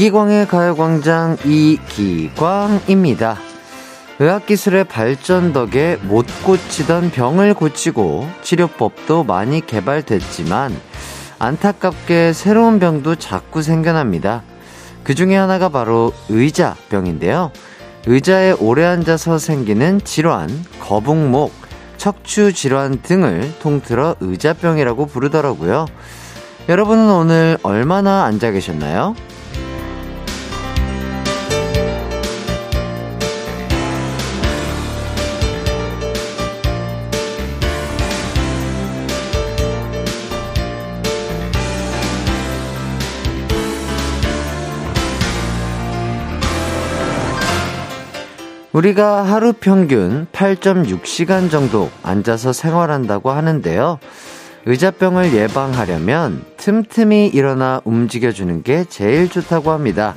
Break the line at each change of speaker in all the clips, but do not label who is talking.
이기광의 가요광장 이기광입니다. 의학기술의 발전 덕에 못 고치던 병을 고치고 치료법도 많이 개발됐지만 안타깝게 새로운 병도 자꾸 생겨납니다. 그 중에 하나가 바로 의자병인데요. 의자에 오래 앉아서 생기는 질환, 거북목, 척추 질환 등을 통틀어 의자병이라고 부르더라고요. 여러분은 오늘 얼마나 앉아 계셨나요? 우리가 하루 평균 8.6시간 정도 앉아서 생활한다고 하는데요. 의자병을 예방하려면 틈틈이 일어나 움직여주는 게 제일 좋다고 합니다.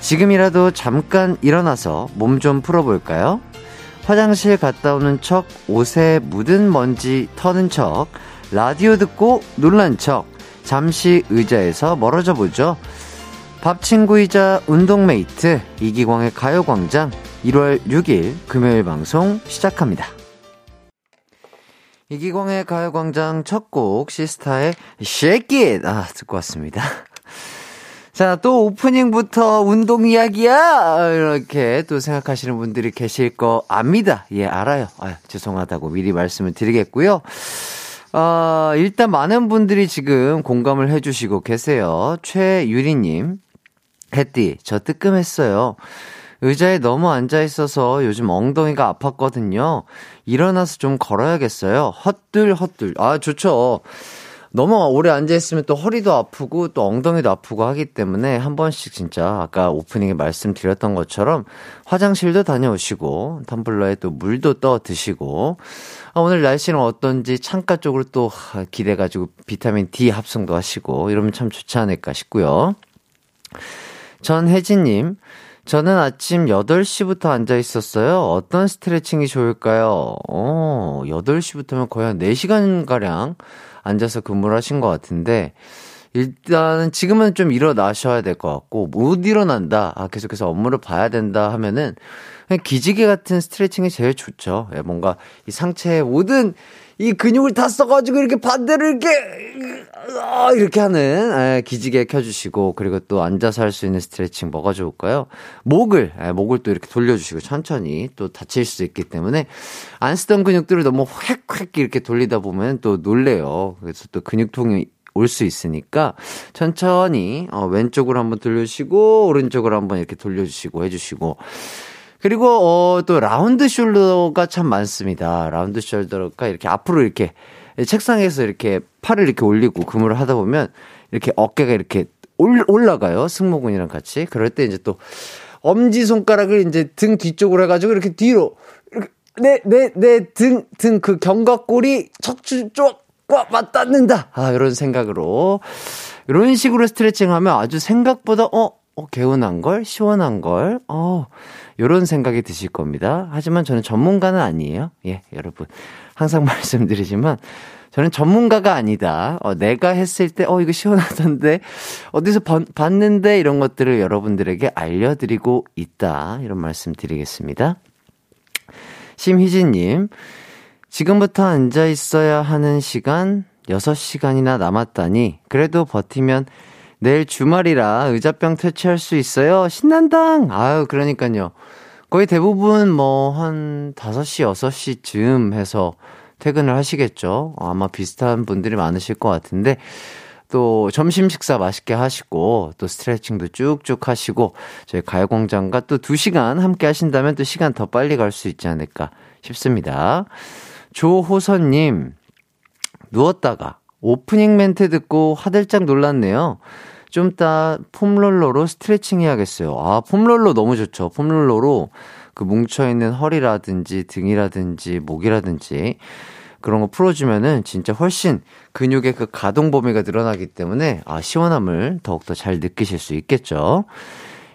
지금이라도 잠깐 일어나서 몸 좀 풀어볼까요? 화장실 갔다 오는 척, 옷에 묻은 먼지 터는 척, 라디오 듣고 놀란 척, 잠시 의자에서 멀어져 보죠. 밥 친구이자 운동 mate 이기광의 가요광장 1월 6일 금요일 방송 시작합니다. 이기광의 가요광장 첫 곡 시스타의 Shake It 아 듣고 왔습니다. 자, 또 오프닝부터 운동 이야기야! 이렇게 또 생각하시는 분들이 계실 거 압니다. 예, 알아요. 아, 죄송하다고 미리 말씀을 드리겠고요. 어, 일단 많은 분들이 지금 공감을 해주시고 계세요. 최유리님, 햇띠, 저 뜨끔했어요. 의자에 너무 앉아 있어서 요즘 엉덩이가 아팠거든요. 일어나서 좀 걸어야겠어요. 헛들, 헛들. 아, 좋죠. 너무 오래 앉아있으면 또 허리도 아프고 또 엉덩이도 아프고 하기 때문에 한 번씩 진짜 아까 오프닝에 말씀드렸던 것처럼 화장실도 다녀오시고 텀블러에 또 물도 떠 드시고 아, 오늘 날씨는 어떤지 창가 쪽으로 또 기대가지고 비타민 D 합성도 하시고 이러면 참 좋지 않을까 싶고요. 전혜진님, 저는 아침 8시부터 앉아 있었어요. 어떤 스트레칭이 좋을까요? 어, 8시부터면 거의 한 4시간가량 앉아서 근무를 하신 것 같은데, 일단은 지금은 좀 일어나셔야 될 것 같고, 못 일어난다. 아, 계속해서 업무를 봐야 된다 하면은, 그냥 기지개 같은 스트레칭이 제일 좋죠. 예, 뭔가 이 상체의 모든 이 근육을 다 써가지고 이렇게 반대로 이렇게 어, 이렇게 하는 예, 기지개 켜주시고 그리고 또 앉아서 할 수 있는 스트레칭 뭐가 좋을까요? 목을 예, 목을 또 이렇게 돌려주시고 천천히 또 다칠 수 있기 때문에 안 쓰던 근육들을 너무 획획 이렇게 돌리다 보면 또 놀래요. 그래서 또 근육통이 올수 있으니까 천천히 어, 왼쪽으로 한번 돌려주시고 오른쪽으로 한번 이렇게 돌려주시고 해주시고 그리고 어, 또 라운드 숄더가 참 많습니다. 라운드 숄더가 이렇게 앞으로 이렇게 책상에서 이렇게 팔을 이렇게 올리고 그물을 하다 보면 이렇게 어깨가 이렇게 올라가요. 승모근이랑 같이. 그럴 때 이제 또 엄지 손가락을 이제 등 뒤쪽으로 해가지고 이렇게 뒤로 내 내 내 등 등 그 견갑골이 척추 쪽과 맞닿는다. 아 이런 생각으로 이런 식으로 스트레칭하면 아주 생각보다 어, 어 개운한 걸 시원한 걸 어. 요런 생각이 드실 겁니다. 하지만 저는 전문가는 아니에요. 예, 여러분. 항상 말씀드리지만, 저는 전문가가 아니다. 어, 내가 했을 때, 어, 이거 시원하던데, 어디서 번, 봤는데, 이런 것들을 여러분들에게 알려드리고 있다. 이런 말씀 드리겠습니다. 심희진님, 지금부터 앉아 있어야 하는 시간 6시간이나 남았다니, 그래도 버티면 내일 주말이라 의자병 퇴치할 수 있어요. 신난당! 아유, 그러니까요. 거의 대부분 뭐 한 5시, 6시쯤 해서 퇴근을 하시겠죠. 아마 비슷한 분들이 많으실 것 같은데, 또 점심 식사 맛있게 하시고, 또 스트레칭도 쭉쭉 하시고, 저희 가요공장과 또 2시간 함께 하신다면 또 시간 더 빨리 갈 수 있지 않을까 싶습니다. 조호선님, 누웠다가 오프닝 멘트 듣고 화들짝 놀랐네요. 좀 이따 폼롤러로 스트레칭 해야겠어요. 아, 폼롤러 너무 좋죠. 폼롤러로 그 뭉쳐있는 허리라든지 등이라든지 목이라든지 그런 거 풀어주면은 진짜 훨씬 근육의 그 가동 범위가 늘어나기 때문에 아, 시원함을 더욱더 잘 느끼실 수 있겠죠.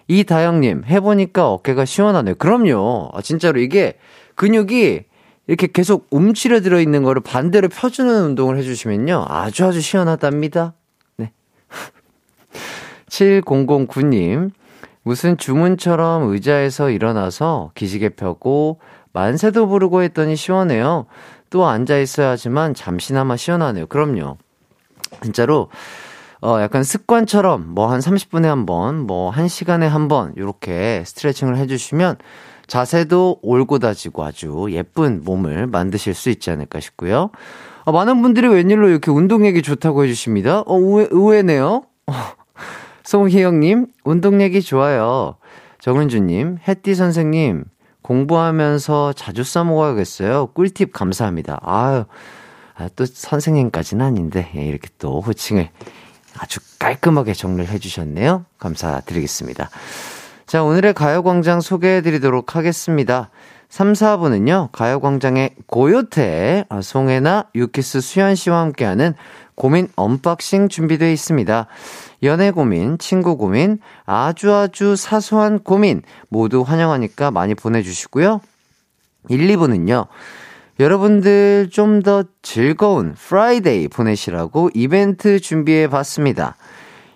이다영님, 해보니까 어깨가 시원하네요. 그럼요. 아, 진짜로 이게 근육이 이렇게 계속 움츠려 들어있는 거를 반대로 펴주는 운동을 해주시면요. 아주 아주 시원하답니다. 7009님, 무슨 주문처럼 의자에서 일어나서 기지개 펴고 만세도 부르고 했더니 시원해요. 또 앉아 있어야 하지만 잠시나마 시원하네요. 그럼요. 진짜로 어 약간 습관처럼 뭐 한 30분에 한 번, 뭐 1시간에 한 번 이렇게 스트레칭을 해 주시면 자세도 올곧아지고 아주 예쁜 몸을 만드실 수 있지 않을까 싶고요. 어, 많은 분들이 웬일로 이렇게 운동 얘기 좋다고 해주십니다. 어, 의외, 의외네요. 어, 송희영님, 운동 얘기 좋아요. 정은주님, 햇띠 선생님, 공부하면서 자주 써먹어야겠어요. 꿀팁 감사합니다. 아유, 아, 또 선생님까지는 아닌데, 예, 이렇게 또 호칭을 아주 깔끔하게 정리를 해주셨네요. 감사드리겠습니다. 자, 오늘의 가요광장 소개해드리도록 하겠습니다. 3, 4부는요, 가요광장의 고요태, 아, 송혜나, 유키스 수현 씨와 함께하는 고민 unboxing 준비되어 있습니다. 연애 고민, 친구 고민, 아주 아주 사소한 고민 모두 환영하니까 많이 보내주시고요. 1, 2부는요, 여러분들 좀 더 즐거운 Friday 보내시라고 이벤트 준비해 봤습니다.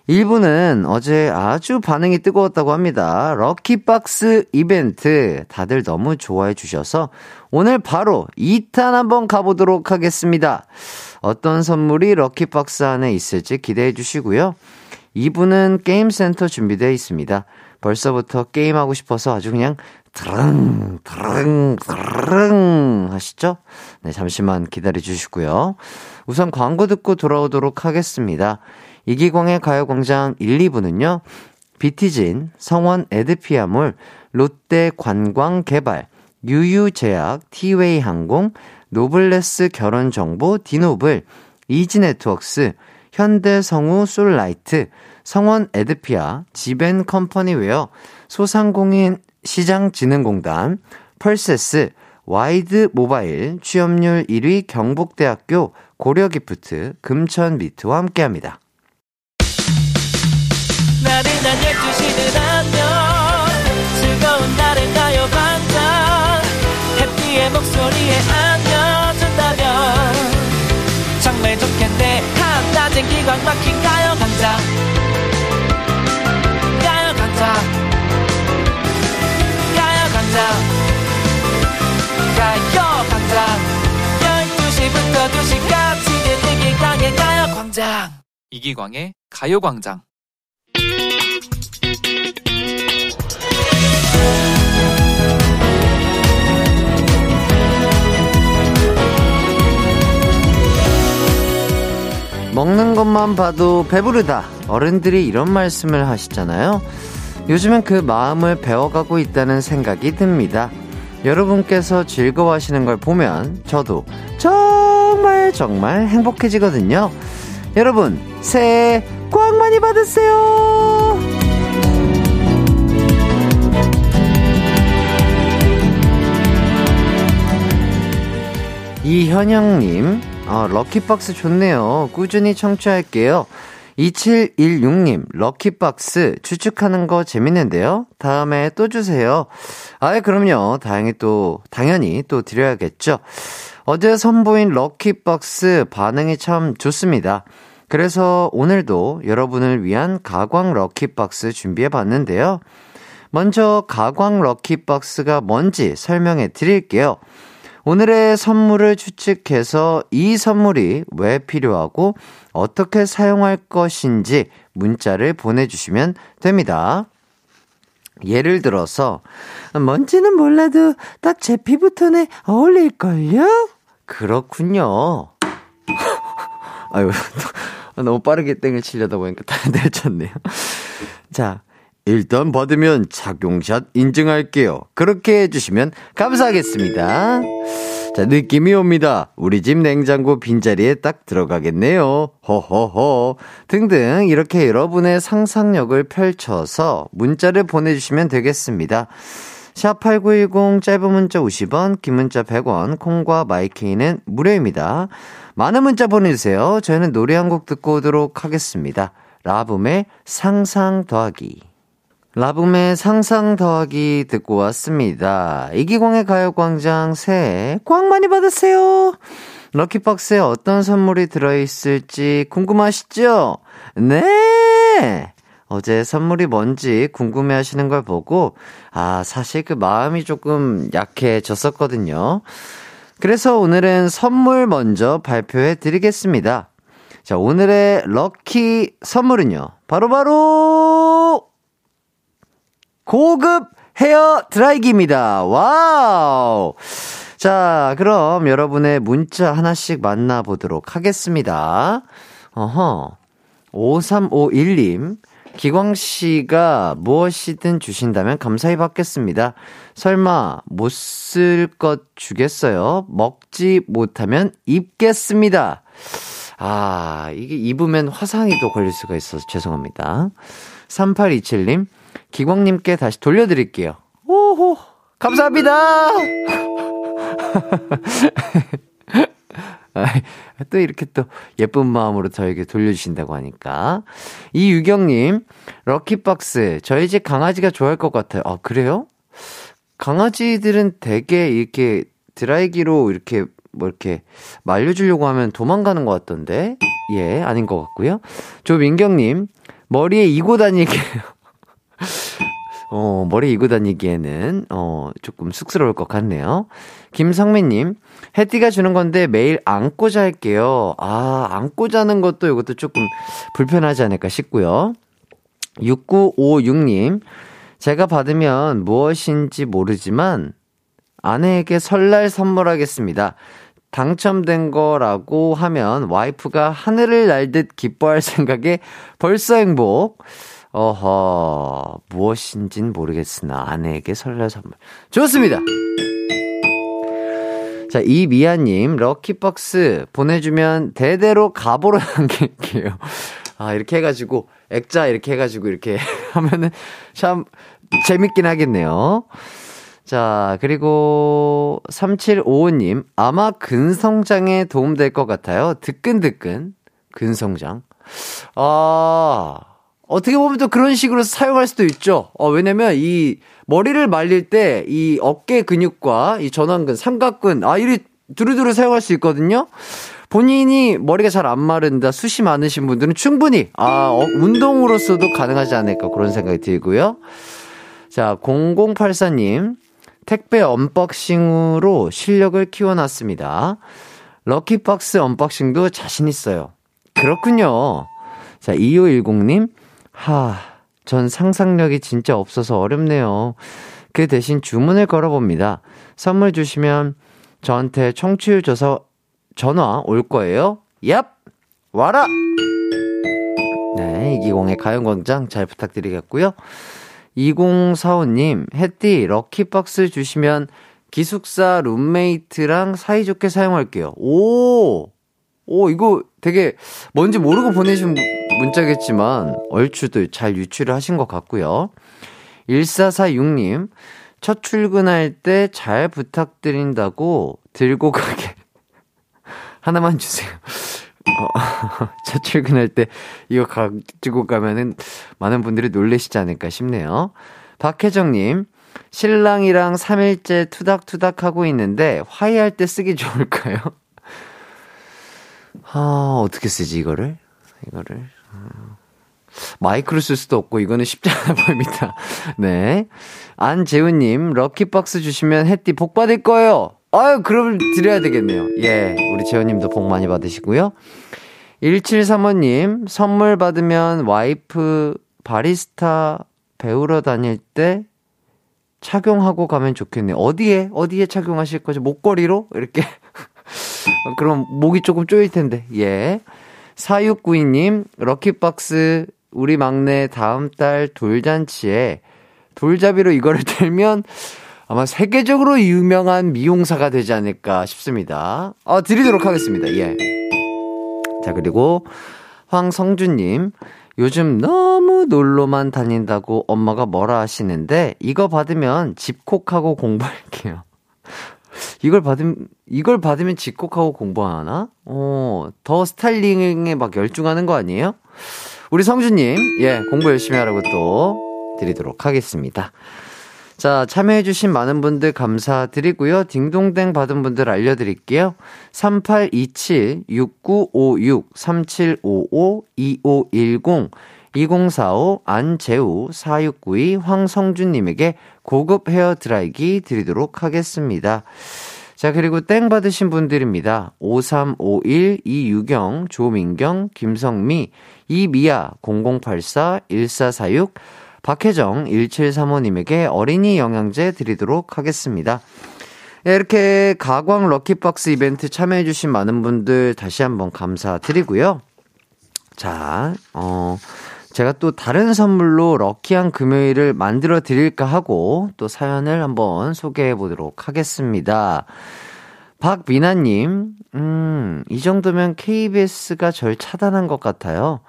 1부는 어제 아주 반응이 뜨거웠다고 합니다. lucky box 이벤트. 다들 너무 좋아해 주셔서 오늘 바로 2탄 한번 가보도록 하겠습니다. 어떤 선물이 럭키박스 안에 있을지 기대해 주시고요. 2부는 게임센터 준비되어 있습니다. 벌써부터 게임하고 싶어서 아주 그냥 드릉, 드릉, 드릉 하시죠? 네, 잠시만 기다려 주시고요. 우선 광고 듣고 돌아오도록 하겠습니다. 이기광의 가요광장 1, 2부는요, 비티진, 성원 에드피아몰, 롯데 관광 개발, 유유제약, 티웨이 항공, 노블레스 결혼정보, 디노블, 이지네트웍스, 현대성우 솔라이트, 성원 에드피아, 지벤 컴퍼니웨어, 소상공인 시장진흥공단, 펄세스, 와이드 모바일, 취업률 1위 경북대학교 고려기프트, 금천미트와 함께합니다. 나른한 12시는 안녕 즐거운 날을 가요 반짝 해피의 목소리에 기광 막힌 가요 강장 가요 강장 가요 강장 가요 강장 12시부터 2시까지 이기광의 가요 광장.
이기광의 가요 광장
먹는 것만 봐도 배부르다. 어른들이 이런 말씀을 하시잖아요. 요즘은 그 마음을 배워가고 있다는 생각이 듭니다. 여러분께서 즐거워하시는 걸 보면 저도 정말 정말 행복해지거든요. 여러분, 새해 꽉 많이 받으세요! 이현영님, 아, 럭키박스 좋네요. 꾸준히 청취할게요. 2716님, 럭키박스 추측하는 거 재밌는데요? 다음에 또 주세요. 아이, 그럼요. 다행히 또, 당연히 또 드려야겠죠. 어제 선보인 럭키박스 반응이 참 좋습니다. 그래서 오늘도 여러분을 위한 가광 럭키박스 준비해 봤는데요. 먼저 가광 럭키박스가 뭔지 설명해 드릴게요. 오늘의 선물을 추측해서 이 선물이 왜 필요하고 어떻게 사용할 것인지 문자를 보내주시면 됩니다. 예를 들어서, 뭔지는 몰라도 딱 제 피부톤에 어울릴걸요? 그렇군요. 아유, 너무 빠르게 땡을 치려다 보니까 다 내쳤네요. 자, 일단 받으면 착용샷 인증할게요. 그렇게 해주시면 감사하겠습니다. 자, 느낌이 옵니다. 우리 집 냉장고 빈자리에 딱 들어가겠네요. 허허허. 등등 이렇게 여러분의 상상력을 펼쳐서 문자를 보내주시면 되겠습니다. 샵8910 짧은 문자 50원, 긴 문자 100원, 콩과 마이케이는 무료입니다. 많은 문자 보내주세요. 저희는 노래 한 곡 듣고 오도록 하겠습니다. 라붐의 상상 더하기. 라붐의 상상 더하기 듣고 왔습니다. 이기광의 가요광장 새해 꽉 많이 받으세요. lucky box에 어떤 선물이 들어있을지 궁금하시죠? 네! 어제 선물이 뭔지 궁금해 하시는 걸 보고, 아, 사실 그 마음이 조금 약해졌었거든요. 그래서 오늘은 선물 먼저 발표해 드리겠습니다. 자, 오늘의 lucky 선물은요. 바로바로 바로 고급 헤어 드라이기입니다. wow! 자, 그럼 여러분의 문자 하나씩 만나보도록 하겠습니다. 어허. 5351님. 기광 씨가 무엇이든 주신다면 감사히 받겠습니다. 설마 못 쓸 것 주겠어요? 먹지 못하면 입겠습니다. 아, 이게 입으면 화상이 또 걸릴 수가 있어서 죄송합니다. 3827님, 기광님께 다시 돌려드릴게요. 오호, 감사합니다! 또 이렇게 또 예쁜 마음으로 저에게 돌려주신다고 하니까. 이유경님, 럭키박스. 저희 집 강아지가 좋아할 것 같아요. 아, 그래요? 강아지들은 되게 이렇게 드라이기로 이렇게 뭐 이렇게 말려주려고 하면 도망가는 것 같던데. 예, 아닌 것 같고요. 조민경님, 머리에 이고 다니게요. 어, 머리 이고 다니기에는, 어, 조금 쑥스러울 것 같네요. 김성민님, 해띠가 주는 건데 매일 안고 잘게요. 아, 안고 자는 것도 이것도 조금 불편하지 않을까 싶고요. 6956님, 제가 받으면 무엇인지 모르지만 아내에게 설날 선물하겠습니다. 당첨된 거라고 하면 와이프가 하늘을 날듯 기뻐할 생각에 벌써 행복. 어허, 무엇인진 모르겠으나 아내에게 설날 선물. 좋습니다! 자, 이미아님, 럭키박스 보내주면 대대로 가보로 남길게요. 아, 이렇게 해가지고, 액자 이렇게 해가지고 이렇게 하면은 참 재밌긴 하겠네요. 자, 그리고 3755님, 아마 근성장에 도움될 것 같아요. 뜨끈뜨끈. 근성장. 아, 어떻게 보면 또 그런 식으로 사용할 수도 있죠. 어, 왜냐면 이 머리를 말릴 때 이 어깨 근육과 이 전완근, 삼각근, 아, 이리 두루두루 사용할 수 있거든요. 본인이 머리가 잘 안 마른다, 숱이 많으신 분들은 충분히, 아, 어, 운동으로서도 가능하지 않을까 그런 생각이 들고요. 자, 0084님, 택배 unboxing으로 실력을 키워놨습니다. lucky box unboxing도 자신 있어요. 그렇군요. 자, 2510님, 하, 전 상상력이 진짜 없어서 어렵네요. 그 대신 주문을 걸어봅니다. 선물 주시면 저한테 청취율 줘서 전화 올 거예요. 얍! 와라! 네, 이기광의 가요광장 잘 부탁드리겠고요. 2045님, 햇띠 lucky box 주시면 기숙사 룸메이트랑 사이좋게 사용할게요. 오! 오, 이거 되게 뭔지 모르고 보내신 문자겠지만 얼추도 잘 유추를 하신 것 같고요. 1446님, 첫 출근할 때 잘 부탁드린다고 들고 가게. 하나만 주세요. 어, 첫 출근할 때 이거 가지고 가면은 많은 분들이 놀래시지 않을까 싶네요. 박혜정님, 신랑이랑 3일째 투닥투닥 하고 있는데 화해할 때 쓰기 좋을까요? 아, 어떻게 쓰지, 이거를? 이거를. 마이크로 쓸 수도 없고 이거는 쉽지 않아 보입니다. 네. 안재훈님 럭키박스 주시면 햇띠 복 받을 거예요. 아유 그럼 드려야 되겠네요. 예 우리 재훈님도 복 많이 받으시고요. 1735님 선물 받으면 와이프 바리스타 배우러 다닐 때 착용하고 가면 좋겠네요. 어디에 어디에 착용하실 거죠? 목걸이로 이렇게 그럼 목이 조금 쪼일 텐데. 예. 4692님, 럭키박스, 우리 막내 다음 달 돌잔치에 돌잡이로 이거를 들면 아마 세계적으로 유명한 미용사가 되지 않을까 싶습니다. 아, 드리도록 하겠습니다. 예. 자, 그리고 황성주님, 요즘 너무 놀러만 다닌다고 엄마가 뭐라 하시는데, 이거 받으면 집콕하고 공부할게요. 이걸 받으면, 이걸 받으면 집콕하고 공부하나? 어, 더 스타일링에 막 열중하는 거 아니에요? 우리 성주님, 예, 공부 열심히 하라고 또 드리도록 하겠습니다. 자, 참여해주신 많은 분들 감사드리고요. 딩동댕 받은 분들 알려드릴게요. 3827-6956-3755-2510 2045 안재우 4692 황성준님에게 고급 헤어 드라이기 드리도록 하겠습니다. 자, 그리고 땡 받으신 분들입니다. 5351 이유경 조민경 김성미 이미아 0084 1446 박혜정 1735님에게 어린이 영양제 드리도록 하겠습니다. 네, 이렇게 가광 lucky box 이벤트 참여해주신 많은 분들 다시 한번 감사드리고요. 자, 어, 제가 또 다른 선물로 lucky한 금요일을 만들어 드릴까 하고 또 사연을 한번 소개해 보도록 하겠습니다. 박미나님, 음, 이 정도면 KBS가 절 차단한 것 같아요.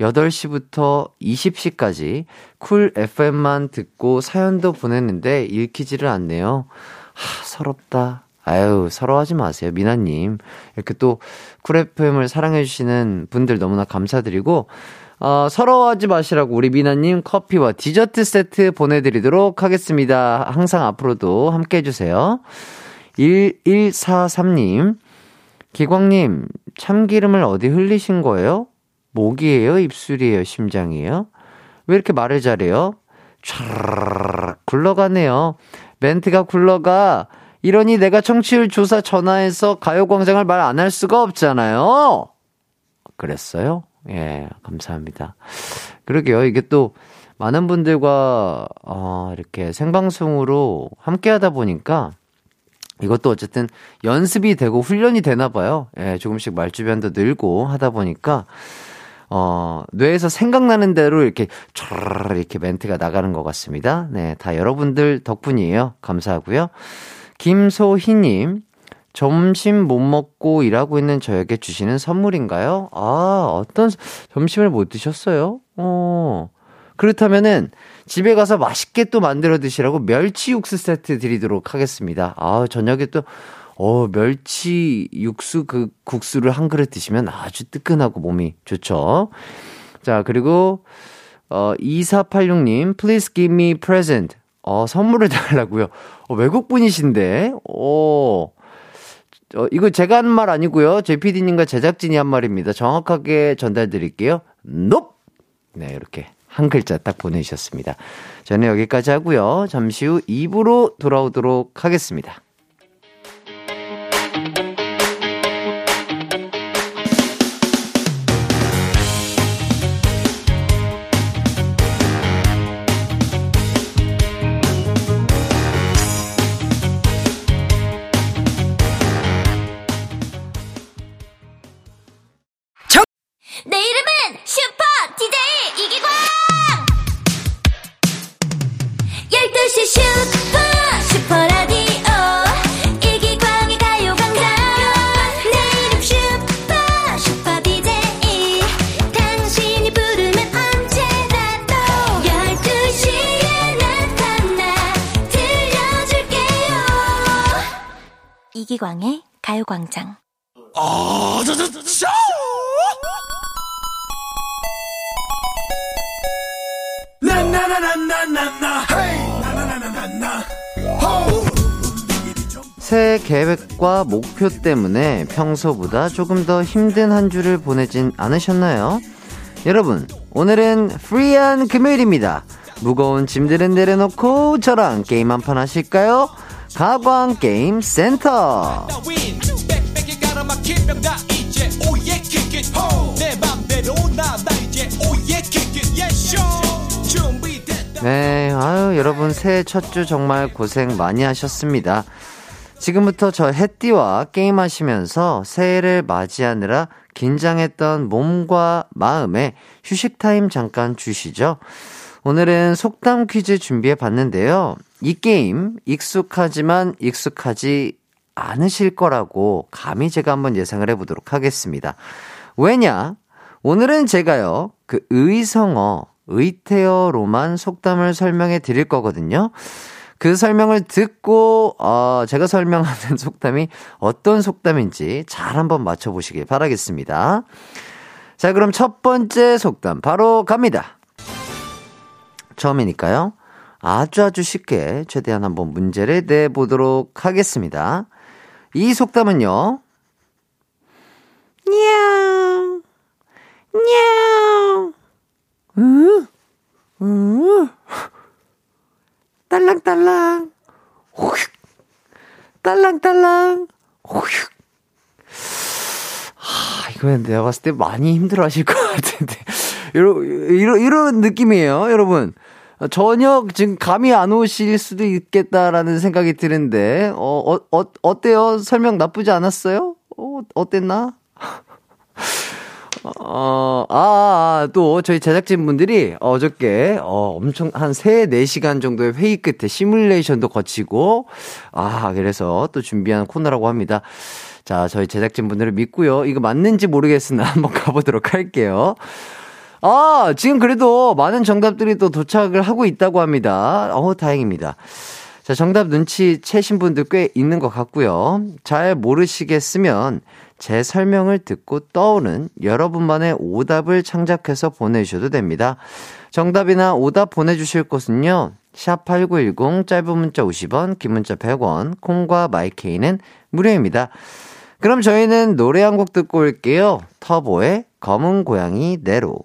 8시부터 20시까지 Cool FM만 듣고 사연도 보냈는데 읽히지를 않네요. 하, 서럽다. 아유, 서러워하지 마세요. 미나님. 이렇게 또 Cool FM을 사랑해주시는 분들 너무나 감사드리고, 어, 서러워하지 마시라고 우리 미나님 커피와 디저트 세트 보내드리도록 하겠습니다. 항상 앞으로도 함께 해주세요. 1143님, 기광님, 참기름을 어디 흘리신 거예요? 목이에요? 입술이에요? 심장이에요? 왜 이렇게 말을 잘해요? 촤르르 굴러가네요. 멘트가 굴러가. 이러니 내가 청취율 조사 전화해서 가요광장을 말 안 할 수가 없잖아요. 그랬어요? 예, 감사합니다. 그러게요. 이게 또 많은 분들과 어, 이렇게 생방송으로 함께 하다 보니까 이것도 어쨌든 연습이 되고 훈련이 되나 봐요. 예, 조금씩 말주변도 늘고 하다 보니까 어, 뇌에서 생각나는 대로 이렇게 촤르르 이렇게 멘트가 나가는 것 같습니다. 네, 다 여러분들 덕분이에요. 감사하고요. 김소희님, 점심 못 먹고 일하고 있는 저에게 주시는 선물인가요? 아, 어떤 점심을 못 드셨어요? 어. 그렇다면은 집에 가서 맛있게 또 만들어 드시라고 멸치 육수 세트 드리도록 하겠습니다. 아, 저녁에 또 어, 멸치 육수 그 국수를 한 그릇 드시면 아주 뜨끈하고 몸이 좋죠. 자, 그리고 어 2486님, please give me present. 어, 선물을 달라고요. 어, 외국 분이신데. 어. 어, 이거 제가 한 말 아니고요. 제 PD님과 제작진이 한 말입니다. 정확하게 전달 드릴게요. nope. 네, 이렇게 한 글자 딱 보내주셨습니다. 저는 여기까지 하고요. 잠시 후 2부로 돌아오도록 하겠습니다. 목표 때문에 평소보다 조금 더 힘든 한 주를 보내진 않으셨나요? 여러분, 오늘은 free한 금요일입니다. 무거운 짐들은 내려놓고 저랑 게임 한 판 하실까요? 가광 게임 센터. 네, 아유, 여러분 새해 첫 주 정말 고생 많이 하셨습니다. 지금부터 저 해띠와 게임하시면서 새해를 맞이하느라 긴장했던 몸과 마음에 휴식 타임 잠깐 주시죠. 오늘은 속담 퀴즈 준비해 봤는데요. 이 게임 익숙하지만 익숙하지 않으실 거라고 감히 제가 한번 예상을 해보도록 하겠습니다. 왜냐? 오늘은 제가요, 그 의성어, 의태어로만 속담을 설명해 드릴 거거든요. 그 설명을 듣고, 어, 제가 설명하는 속담이 어떤 속담인지 잘 한번 맞춰보시길 바라겠습니다. 자, 그럼 첫 번째 속담 바로 갑니다. 처음이니까요. 아주 아주 쉽게 최대한 한번 문제를 내보도록 하겠습니다. 이 속담은요. 냐옹, 냐옹. 응? 응? 딸랑딸랑. 휙. 딸랑딸랑. 휙. 아, 이거는 내가 봤을 때 많이 힘들어 하실 것 같은데. 이런, 이런, 이런 느낌이에요, 여러분. 전혀 지금 감이 안 오실 수도 있겠다라는 생각이 드는데, 어, 어, 어 어때요? 설명 나쁘지 않았어요? 어, 어땠나? 어, 아, 아, 또 저희 제작진분들이 어저께 어, 엄청 한 3, 4시간 정도의 회의 끝에 시뮬레이션도 거치고 아, 그래서 또 준비한 코너라고 합니다. 자, 저희 제작진분들을 믿고요. 이거 맞는지 모르겠으나 한번 가보도록 할게요. 아, 지금 그래도 많은 정답들이 또 도착을 하고 있다고 합니다. 어, 다행입니다. 자, 정답 눈치 채신 분들 꽤 있는 것 같고요. 잘 모르시겠으면 제 설명을 듣고 떠오른 여러분만의 오답을 창작해서 보내주셔도 됩니다. 정답이나 오답 보내주실 곳은요. 샵8910 짧은 문자 50원, 긴 문자 100원, 콩과 마이케이는 무료입니다. 그럼 저희는 노래 한 곡 듣고 올게요. 터보의 검은 고양이 네로.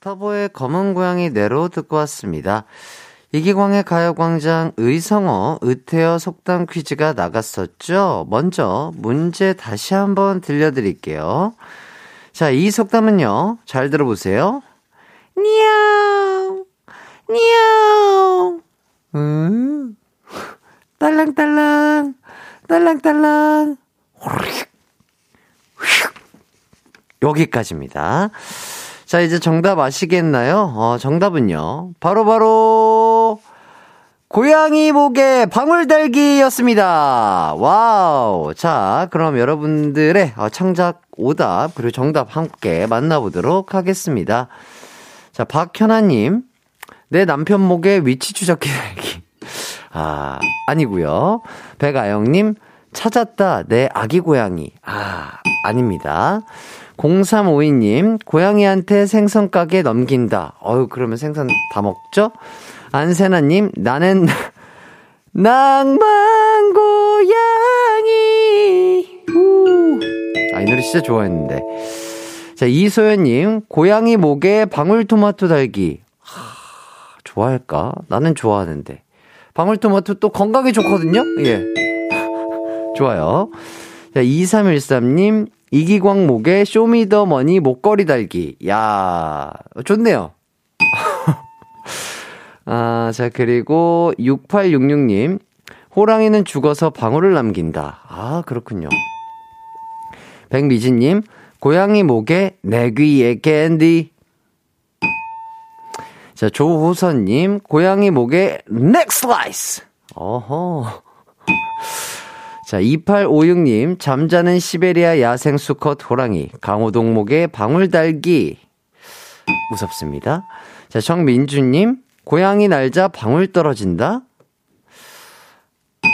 터보의 검은 고양이 네로 듣고 왔습니다. 이기광의 가요광장 의성어, 의태어 속담 퀴즈가 나갔었죠? 먼저 문제 다시 한번 들려드릴게요. 자, 이 속담은요, 잘 들어보세요. 니야옹, 니야옹, 음, 딸랑딸랑, 딸랑딸랑, 여기까지입니다. 자, 이제 정답 아시겠나요? 어, 정답은요. 바로바로, 바로 고양이 목에 방울달기였습니다. wow. 자, 그럼 여러분들의 어, 창작 오답, 그리고 정답 함께 만나보도록 하겠습니다. 자, 박현아님. 내 남편 목에 위치 추적기 달기. 아, 아니고요 백아영님. 찾았다. 내 아기 고양이. 아, 아닙니다. 0352님, 고양이한테 생선 가게 넘긴다. 어유 그러면 생선 다 먹죠? 안세나님, 나는 낭만 고양이. 우. 아, 이 노래 진짜 좋아했는데. 자, 이소연님, 고양이 목에 방울토마토 달기. 하, 좋아할까? 나는 좋아하는데. 방울토마토 또 건강에 좋거든요? 예. 좋아요. 자, 2313님, 이기광 목에 쇼미더머니 목걸이 달기. 야 좋네요. 아, 자, 그리고 6866님. 호랑이는 죽어서 방울을 남긴다. 아, 그렇군요. 백미진님. 고양이 목에 내 귀에 캔디. 자, 조호선님. 고양이 목에 neck slice. 어허. 자, 2856님, 잠자는 시베리아 야생 수컷 호랑이, 강호동 목에 방울달기. 무섭습니다. 자, 정민주님, 고양이 날자 방울 떨어진다?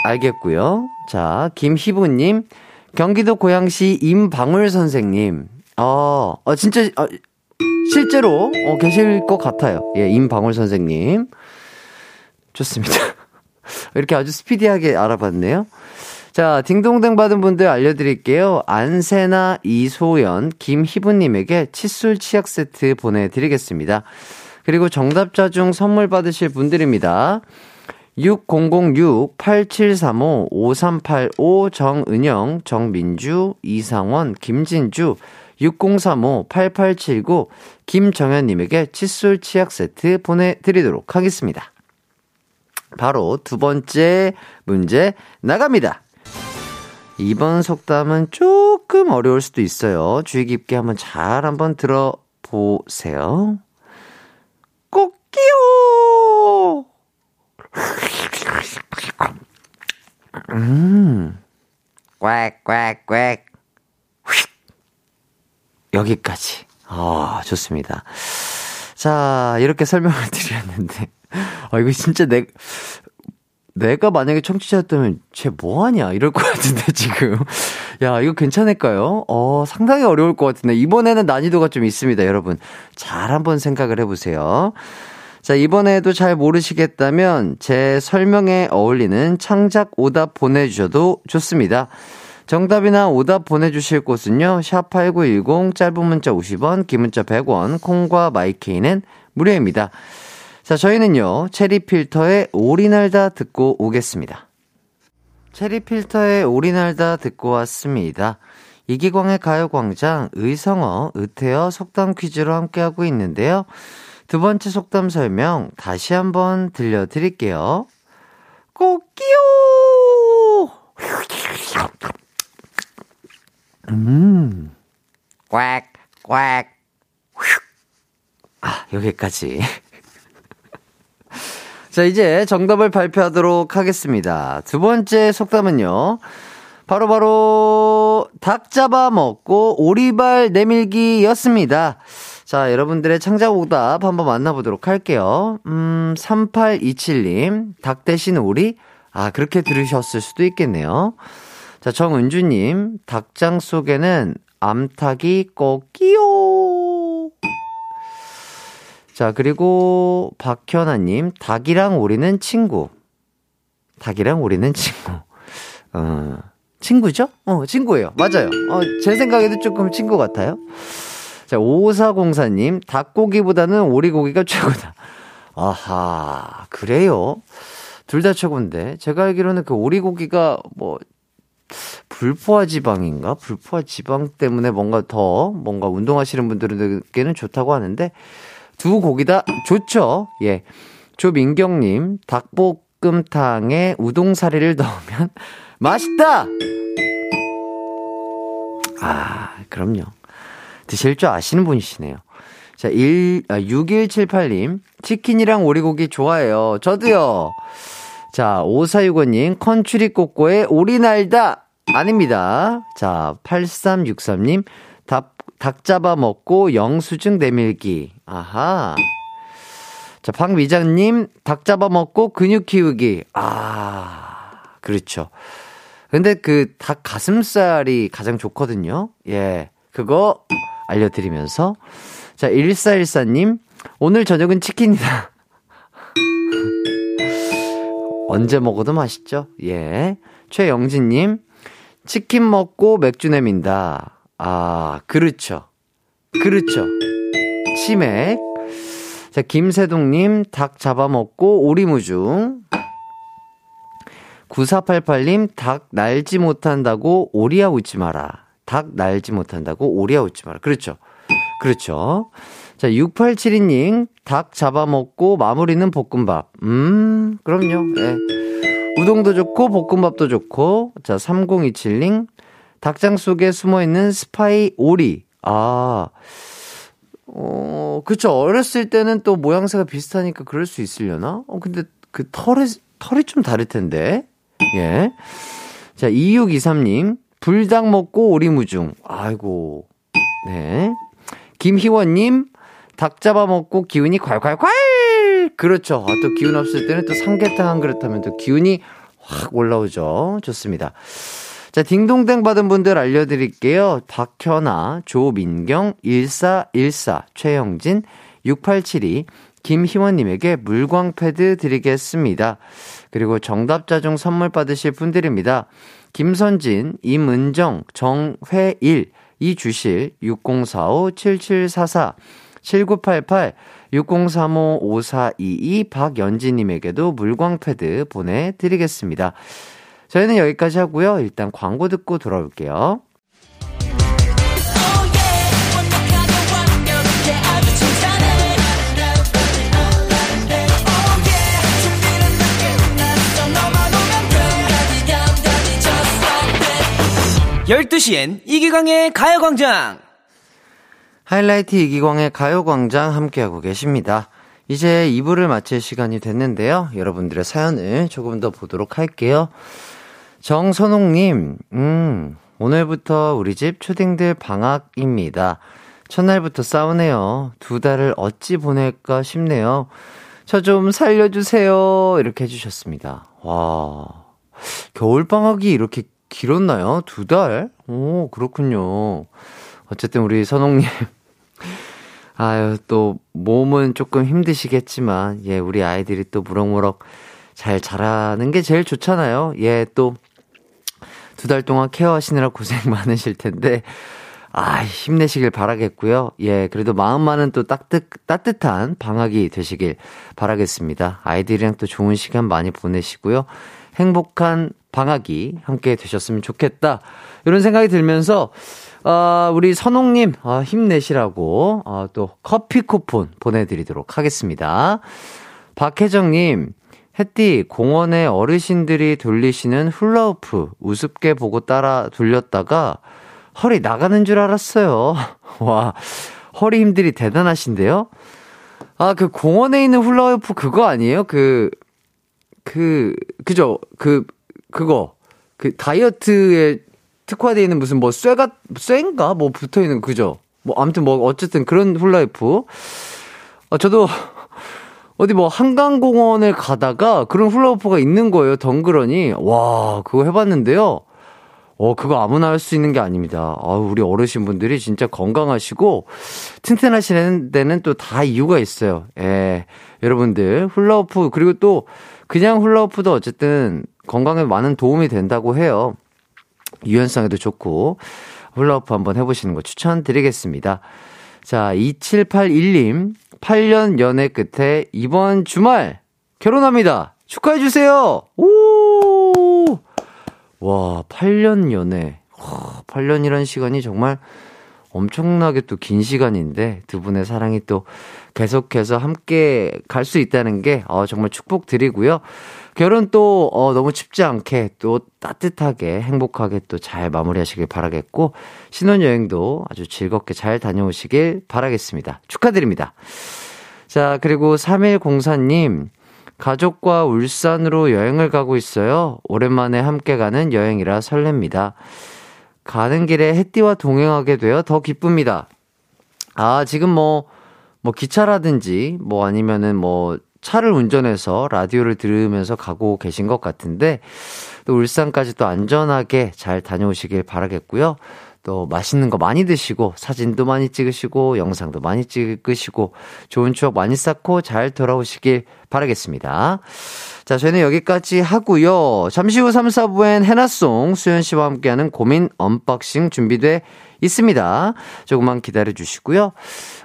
알겠고요 자, 김희부님, 경기도 고양시 임방울 선생님. 어, 어 진짜, 어, 실제로, 어, 계실 것 같아요. 예, 임방울 선생님. 좋습니다. 이렇게 아주 스피디하게 알아봤네요. 자, 딩동댕 받은 분들 알려드릴게요. 안세나, 이소연, 김희부님에게 칫솔 치약 세트 보내드리겠습니다. 그리고 정답자 중 선물 받으실 분들입니다. 6006-8735-5385 정은영, 정민주, 이상원, 김진주, 6035-8879 김정현님에게 칫솔 치약 세트 보내드리도록 하겠습니다. 바로 두 번째 문제 나갑니다. 이번 속담은 조금 어려울 수도 있어요. 주의 깊게 한번 잘 한번 들어보세요. 꼭끼요! 음, 꽥꽥꽥. 여기까지. 아, 좋습니다. 자, 이렇게 설명을 드렸는데. 아, 이거 진짜 내, 내가 만약에 청취자였다면 쟤 뭐하냐? 이럴 것 같은데 지금. 야 이거 괜찮을까요? 어 상당히 어려울 것 같은데. 이번에는 난이도가 좀 있습니다 여러분. 잘 한번 생각을 해보세요. 자 이번에도 잘 모르시겠다면 제 설명에 어울리는 창작 오답 보내주셔도 좋습니다. 정답이나 오답 보내주실 곳은요 샵8910 짧은 문자 50원 긴 문자 100원 콩과 마이케이는 무료입니다. 자, 저희는요, 체리 필터의 오리 날다 듣고 오겠습니다. 체리 필터의 오리 날다 듣고 왔습니다. 이기광의 가요광장 의성어, 의태어 속담 퀴즈로 함께하고 있는데요. 두 번째 속담 설명 다시 한번 들려드릴게요. 꽃기요! 음, 꽉, 꽉. 아, 여기까지. 자, 이제 정답을 발표하도록 하겠습니다. 두 번째 속담은요. 바로바로 바로 닭 잡아 먹고 오리발 내밀기였습니다. 자, 여러분들의 창작 오답 한번 만나보도록 할게요. 음, 3827님, 닭 대신 오리? 아, 그렇게 들으셨을 수도 있겠네요. 자, 정은주님, 닭장 속에는 암탉이 꺾이요. 자, 그리고 박현아님, 닭이랑 오리는 친구. 닭이랑 오리는 친구. 어, 친구죠? 어, 친구예요. 맞아요. 어, 제 생각에도 조금 친구 같아요. 자, 5404님, 닭고기보다는 오리고기가 최고다. 아하, 그래요? 둘 다 최고인데. 제가 알기로는 그 오리고기가 뭐, 불포화 지방인가? 불포화 지방 때문에 뭔가 더, 뭔가 운동하시는 분들에게는 좋다고 하는데, 두 고기 다 좋죠. 예. 조민경님, 닭볶음탕에 우동사리를 넣으면 맛있다! 아, 그럼요. 드실 줄 아시는 분이시네요. 자, 1, 아, 6178님, 치킨이랑 오리고기 좋아해요. 저도요. 자, 5465님, 컨츄리 꼬꼬에 오리 날다! 아닙니다. 자, 8363님, 닭, 닭 잡아 먹고 영수증 내밀기. 아하. 자, 박미장님, 닭 잡아 먹고 근육 키우기. 아, 그렇죠. 근데 그 닭 가슴살이 가장 좋거든요. 예. 그거 알려드리면서. 자, 1414님, 오늘 저녁은 치킨이다. 언제 먹어도 맛있죠? 예. 최영진님, 치킨 먹고 맥주 내민다. 아, 그렇죠. 그렇죠. 치맥. 자, 김세동님, 닭 잡아먹고 오리무중. 9488님, 닭 날지 못한다고 오리야 웃지 마라. 닭 날지 못한다고 오리야 웃지 마라. 그렇죠. 그렇죠. 자, 6872님, 닭 잡아먹고 마무리는 볶음밥. 음, 그럼요. 예. 우동도 좋고, 볶음밥도 좋고. 자, 3027님, 닭장 속에 숨어 있는 스파이 오리. 아, 어, 그쵸. 어렸을 때는 또 모양새가 비슷하니까 그럴 수 있으려나? 어, 근데 그 털이, 털이 좀 다를 텐데. 예. 자, 2623님, 불닭 먹고 오리무중. 아이고. 네. 김희원님, 닭 잡아 먹고 기운이 콸콸콸! 그렇죠. 아, 또 기운 없을 때는 또 삼계탕 한 그릇 하면 또 기운이 확 올라오죠. 좋습니다. 자, 딩동댕 받은 분들 알려드릴게요. 박현아, 조민경, 1414, 최영진, 6872, 김희원님에게 물광 패드 드리겠습니다. 그리고 정답자 중 선물 받으실 분들입니다. 김선진, 임은정, 정회일, 이주실, 6045-7744, 7988, 6035-5422, 박연지님에게도 물광 패드 보내드리겠습니다. 저희는 여기까지 하고요. 일단 광고 듣고 돌아올게요.
12시엔 이기광의 가요광장!
하이라이트 이기광의 가요광장 함께하고 계십니다. 이제 2부를 마칠 시간이 됐는데요. 여러분들의 사연을 조금 더 보도록 할게요. 정선홍님, 음, 오늘부터 우리 집 초딩들 방학입니다. 첫날부터 싸우네요. 두 달을 어찌 보낼까 싶네요. 저 좀 살려주세요. 이렇게 해주셨습니다. 와, 겨울방학이 이렇게 길었나요? 두 달? 오, 그렇군요. 어쨌든 우리 선홍님. 아유, 또, 몸은 조금 힘드시겠지만, 예, 우리 아이들이 또 무럭무럭 잘 자라는 게 제일 좋잖아요. 예, 또, 두 달 동안 케어하시느라 고생 많으실 텐데, 아, 힘내시길 바라겠고요. 예, 그래도 마음만은 또 따뜻, 따뜻한 방학이 되시길 바라겠습니다. 아이들이랑 또 좋은 시간 많이 보내시고요. 행복한 방학이 함께 되셨으면 좋겠다. 이런 생각이 들면서, 어, 우리 선홍님, 어, 힘내시라고, 어, 또 커피 쿠폰 보내드리도록 하겠습니다. 박혜정님, 햇띠, 공원에 어르신들이 돌리시는 훌라우프 우습게 보고 따라 돌렸다가 허리 나가는 줄 알았어요. 와, 허리 힘들이 대단하신데요? 아, 그 공원에 있는 훌라후프 그거 아니에요? 그, 그, 그죠? 그, 그거. 그 다이어트에 특화되어 있는 무슨 뭐 쇠가, 쇠인가? 뭐 붙어 있는 그죠? 뭐 아무튼 뭐 어쨌든 그런 훌라후프. 어, 저도 어디 뭐 한강공원을 가다가 그런 훌라후프가 있는 거예요. 덩그러니. 와, 그거 해봤는데요. 어, 그거 아무나 할 수 있는 게 아닙니다. 아, 우리 어르신분들이 진짜 건강하시고 튼튼하시는 데는 또 다 이유가 있어요. 예. 여러분들, 훌라후프, 그리고 또 그냥 훌라후프도 어쨌든 건강에 많은 도움이 된다고 해요. 유연성에도 좋고, 훌라후프 한번 해보시는 거 추천드리겠습니다. 자, 2781님, 8년 연애 끝에 이번 주말 결혼합니다. 축하해 주세요! 오! 와, 8년 연애. 와, 8년이란 시간이 정말 엄청나게 또 긴 시간인데 두 분의 사랑이 또 계속해서 함께 갈 수 있다는 게 어, 정말 축복드리고요. 결혼 또 어, 너무 춥지 않게 또 따뜻하게 행복하게 또 잘 마무리하시길 바라겠고 신혼여행도 아주 즐겁게 잘 다녀오시길 바라겠습니다. 축하드립니다. 자, 그리고 3104님 가족과 울산으로 여행을 가고 있어요. 오랜만에 함께 가는 여행이라 설렙니다. 가는 길에 햇띠와 동행하게 되어 더 기쁩니다. 아, 지금 뭐, 뭐 기차라든지 뭐 아니면은 뭐 차를 운전해서 라디오를 들으면서 가고 계신 것 같은데 또 울산까지 또 안전하게 잘 다녀오시길 바라겠고요. 또 맛있는 거 많이 드시고 사진도 많이 찍으시고 영상도 많이 찍으시고 좋은 추억 많이 쌓고 잘 돌아오시길 바라겠습니다. 자, 저희는 여기까지 하고요. 잠시 후 3, 4부엔 해나송 수현 씨와 함께하는 고민 unboxing 준비돼 있습니다. 조금만 기다려 주시고요.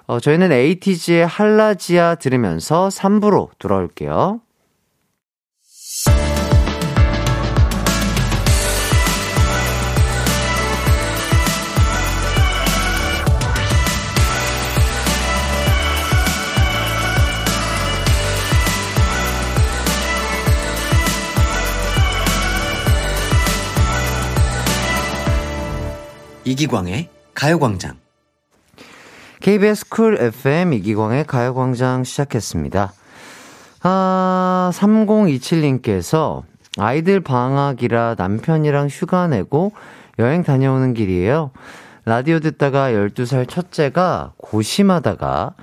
어, 저희는 에이티즈의 HALAZIA 들으면서 3부로 돌아올게요.
이기광의 가요광장.
KBS Cool FM 이기광의 가요광장 시작했습니다. 아, 3027님께서 아이들 방학이라 남편이랑 휴가 내고 여행 다녀오는 길이에요. 라디오 듣다가 12살 첫째가 고심하다가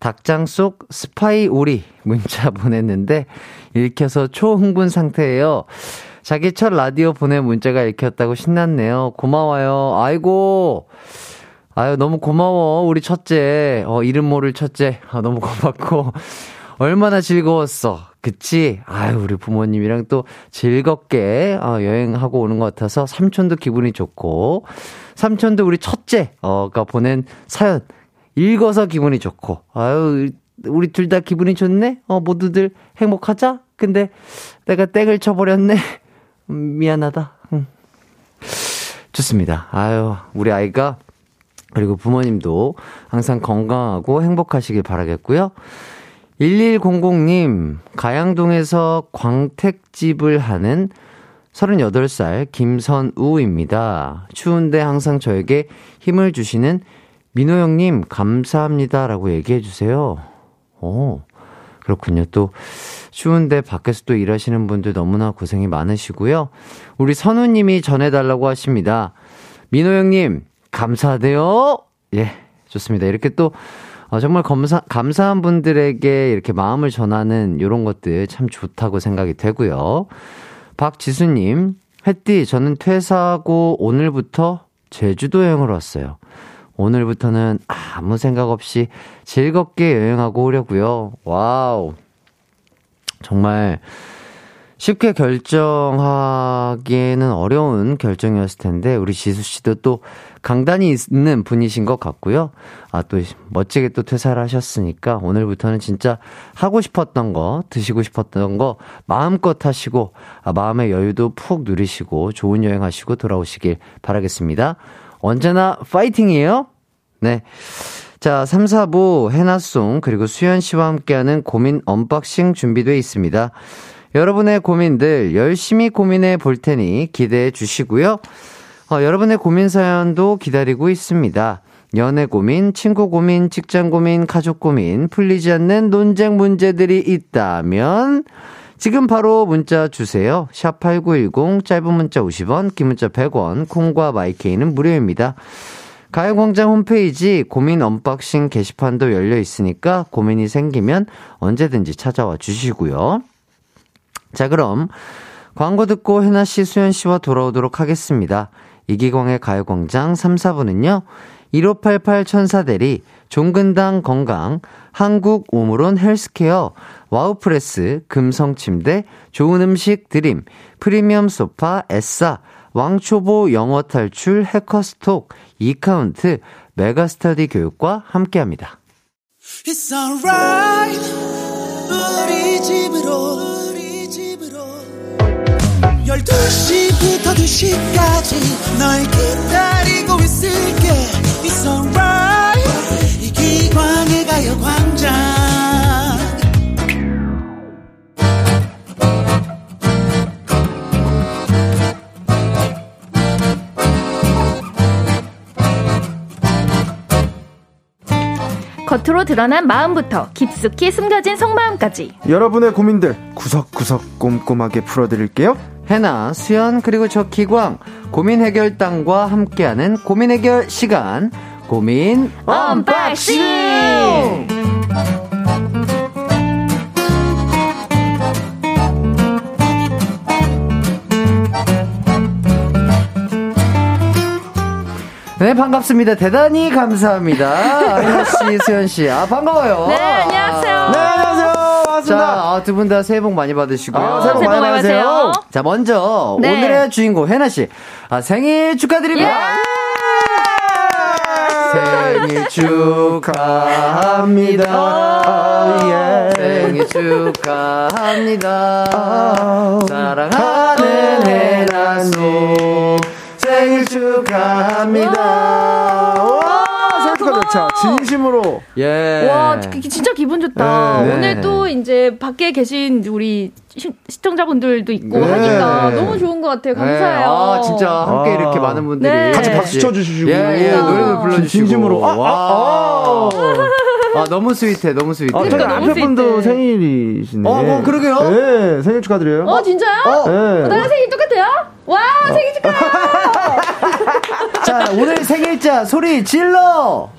닭장 속 스파이 오리 문자 보냈는데 읽혀서 초흥분 상태예요. 자기 첫 라디오 보낸 문자가 읽혔다고 신났네요. 고마워요. 아이고. 아유, 너무 고마워. 우리 첫째. 어, 이름 모를 첫째. 아, 너무 고맙고. 얼마나 즐거웠어. 그치? 아유, 우리 부모님이랑 또 즐겁게 어, 여행하고 오는 것 같아서 삼촌도 기분이 좋고, 삼촌도 우리 첫째, 어가 보낸 사연 읽어서 기분이 좋고, 아유, 우리 둘 다 기분이 좋네? 어, 모두들 행복하자? 근데 내가 땡을 쳐버렸네? 미안하다. 응. 좋습니다. 아유, 우리 아이가, 그리고 부모님도 항상 건강하고 행복하시길 바라겠고요. 1100님, 가양동에서 광택집을 하는 38살 김선우입니다. 추운데 항상 저에게 힘을 주시는 민호 형님, 감사합니다. 라고 얘기해 주세요. 오, 그렇군요. 또, 추운데 밖에서 또 일하시는 분들 너무나 고생이 많으시고요. 우리 선우님이 전해달라고 하십니다. 민호 형님, 감사하대요. 예, 좋습니다. 이렇게 또, 어, 정말 감사, 감사한 분들에게 이렇게 마음을 전하는 이런 것들 참 좋다고 생각이 되고요. 박지수님, 햇띠, 저는 퇴사하고 오늘부터 제주도 여행을 왔어요. 오늘부터는 아무 생각 없이 즐겁게 여행하고 오려고요. wow. 정말 쉽게 결정하기에는 어려운 결정이었을 텐데, 우리 지수 씨도 또 강단이 있는 분이신 것 같고요. 아, 또 멋지게 또 퇴사를 하셨으니까, 오늘부터는 진짜 하고 싶었던 거, 드시고 싶었던 거 마음껏 하시고, 아, 마음의 여유도 푹 누리시고, 좋은 여행 하시고 돌아오시길 바라겠습니다. 언제나 파이팅이에요! 네. 자, 3, 4부 해나송 그리고 수현 씨와 함께하는 고민 unboxing 준비되어 있습니다. 여러분의 고민들 열심히 고민해 볼 테니 기대해 주시고요. 어, 여러분의 고민 사연도 기다리고 있습니다. 연애 고민, 친구 고민, 직장 고민, 가족 고민, 풀리지 않는 논쟁 문제들이 있다면 지금 바로 문자 주세요. 샵 8910 짧은 문자 50원, 긴 문자 100원, 콩과 마이케이는 무료입니다. 가요광장 홈페이지 고민 unboxing 게시판도 열려 있으니까 고민이 생기면 언제든지 찾아와 주시고요. 자, 그럼 광고 듣고 혜나 씨, 수현 씨와 돌아오도록 하겠습니다. 이기광의 가요광장 3, 4부는요. 1588 천사대리, 종근당 건강, 한국 오므론 헬스케어, 와우프레스, 금성침대, 좋은 음식 드림, 프리미엄 소파, 에싸, 왕초보 영어 탈출, 해커스톡, 이카운트, 메가스터디 교육과 함께합니다. 12시부터 2시까지 널 기다리고 있을게. It's alright. 이기광의 가요광장.
겉으로 드러난 마음부터 깊숙이 숨겨진 속마음까지.
여러분의 고민들 구석구석 꼼꼼하게 풀어드릴게요
해나, 수연, 그리고 저 기광, 고민 해결단과 함께하는 고민 해결 시간, 고민 unboxing! 네, 반갑습니다. 대단히 감사합니다. 혜나 씨, 수연 씨. 아, 반가워요.
네, 안녕하세요.
네, 안녕하세요. 반갑습니다.
자, 아, 두 분 다 새해 복 많이 받으시고요.
아, 새해 복 많이 받으세요.
자, 먼저
네.
오늘의 주인공 혜나 씨. 아, 생일 축하드립니다.
예!
생일 축하합니다. 예. 생일 축하합니다. 사랑하는 혜나님 생일 축하합니다.
자, 진심으로.
예.
와, 진짜 기분 좋다.
네.
오늘 또 이제 밖에 계신 우리 시, 시청자분들도 있고
네.
하니까 너무 좋은 것 같아요. 감사해요.
네. 아, 진짜 함께
아.
이렇게 많은 분들이
네.
같이 박수 쳐주시고.
예, 예, 노래도 불러주시고.
진심으로. 아,
와.
아,
아, 너무 스윗해, 너무 스윗해.
아, 저희
그러니까
남편분도
스윗해.
생일이시네.
어, 어, 그러게요.
네, 생일 축하드려요.
어, 진짜요?
어.
네.
나랑 생일 똑같아요? 와, 생일 축하!
자, 오늘 생일자 소리 질러!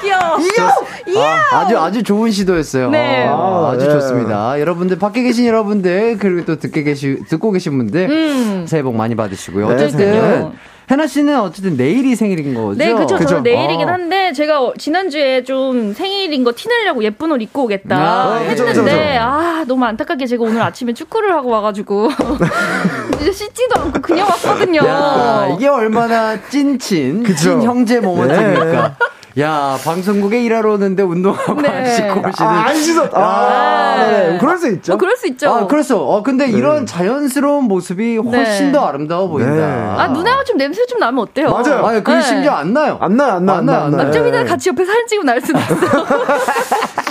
귀여워.
귀여워.
아, 아주 아주 좋은 시도였어요.
네.
아, 아주
네.
좋습니다. 여러분들 밖에 계신 여러분들 그리고 또 듣게 계시 듣고 계신 분들
음.
새해 복 많이 받으시고요.
네,
어쨌든. 해나 씨는 어쨌든 내일이 생일인 거죠?
네, 그쵸.
그쵸.
저는 내일이긴
아.
한데, 제가 어- 지난주에 좀 생일인 거 티내려고 예쁜 옷 입고 오겠다
아,
그쵸,
했는데,
그쵸, 그쵸.
아, 너무 안타깝게 제가 오늘 아침에 축구를 하고 와가지고, 이제 씻지도 않고 그냥 왔거든요.
야, 이게 얼마나 찐친,
그쵸.
찐 형제 모먼트입니까? 야, 방송국에 일하러 오는데 운동하고
네.
안 씻고 오시는.
아, 안 씻었. 아,
네.
네. 그럴 수 있죠.
어, 그럴 수 있죠.
아, 그렇죠. 어, 근데 이런 자연스러운 모습이 훨씬
네.
더 아름다워 보인다.
네.
아, 누나가 좀 냄새 좀 나면 어때요?
맞아요.
아니, 그
네.
심지어 안 나요.
안 나요, 안 나요, 안 나요. 네.
같이 옆에 사진 찍으면 날 수도 있어.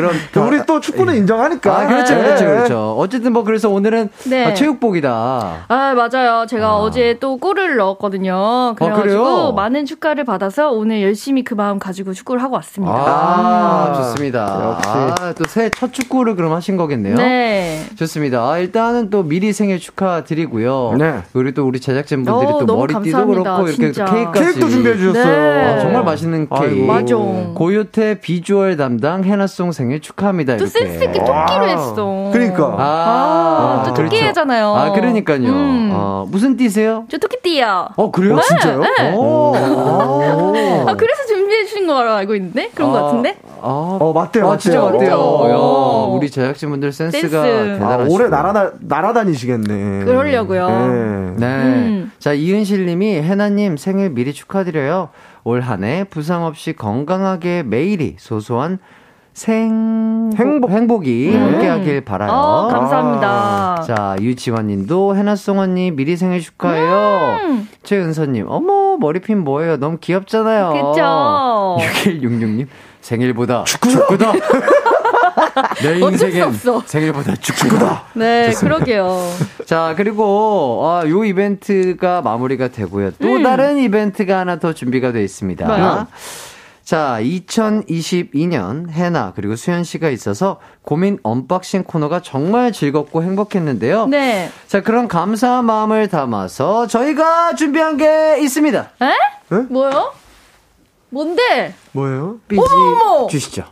그런.
또 우리 또 축구는 인정하니까.
아, 그렇죠,
네.
그렇죠, 그렇죠. 어쨌든 뭐, 그래서 오늘은
네.
아, 체육복이다.
아, 맞아요. 제가 어제 또 골을 넣었거든요. 그래가지고
그래요?
많은 축가를 받아서 오늘 열심히 그 마음 가지고 축구를 하고 왔습니다.
아,
아,
좋습니다.
역시.
아, 또 새해 첫 축구를 그럼 하신 거겠네요.
네.
좋습니다. 아, 일단은 또 미리 생일 축하드리고요.
네.
그리고 또 우리 제작진 분들이
어,
또 머리띠도
감사합니다,
그렇고 이렇게. 케이크까지.
케이크도 준비해 주셨어요.
네.
아, 정말 맛있는 케이크.
아이고.
맞아.
고요태 비주얼 담당 해나송 생일 축하합니다.
또
이렇게.
센스 있게 토끼로 했어.
그러니까.
아,
아, 또
그렇죠.
토끼잖아요.
아, 그러니까요.
음.
어, 무슨 띠세요?
저 토끼띠야.
어, 그래요?
네,
진짜요?
네.
오. 오.
아, 그래서 준비해 주신 거로 알고 있는데 그런 거
아,
같은데?
아,
어, 맞대요,
아, 진짜
맞대요.
맞대요.
오.
야, 우리 제작진분들 센스가
센스.
아,
대단하시고.
올해 날아다, 날아다니시겠네.
그러려고요.
네.
네.
음.
자, 이은실 님이 해나 님 생일 미리 축하드려요. 올 한해 부상 없이 건강하게 매일이 소소한 생
행복.
행복이
음.
함께하길 바라요.
어, 감사합니다.
자, 유지원 님도 해나송 언니 미리 생일 축하해요.
음.
최은서 님, 어머, 머리핀 뭐예요? 너무 귀엽잖아요.
그쵸.
6166님, 생일보다 축구다. 내 인생엔. 생일보다 축구다.
네, 그러게요.
자, 그리고, 아, 요 이벤트가 마무리가 되고요. 또
음.
다른 이벤트가 하나 더 준비가 되어 있습니다.
뭐요?
자, 2022년 해나 그리고 수현 씨가 있어서 고민 unboxing 코너가 정말 즐겁고 행복했는데요.
네.
자, 그런 감사한 마음을 담아서 저희가 준비한 게 있습니다.
에?
에?
뭐요? 뭔데?
뭐예요?
삐지
어머!
주시죠.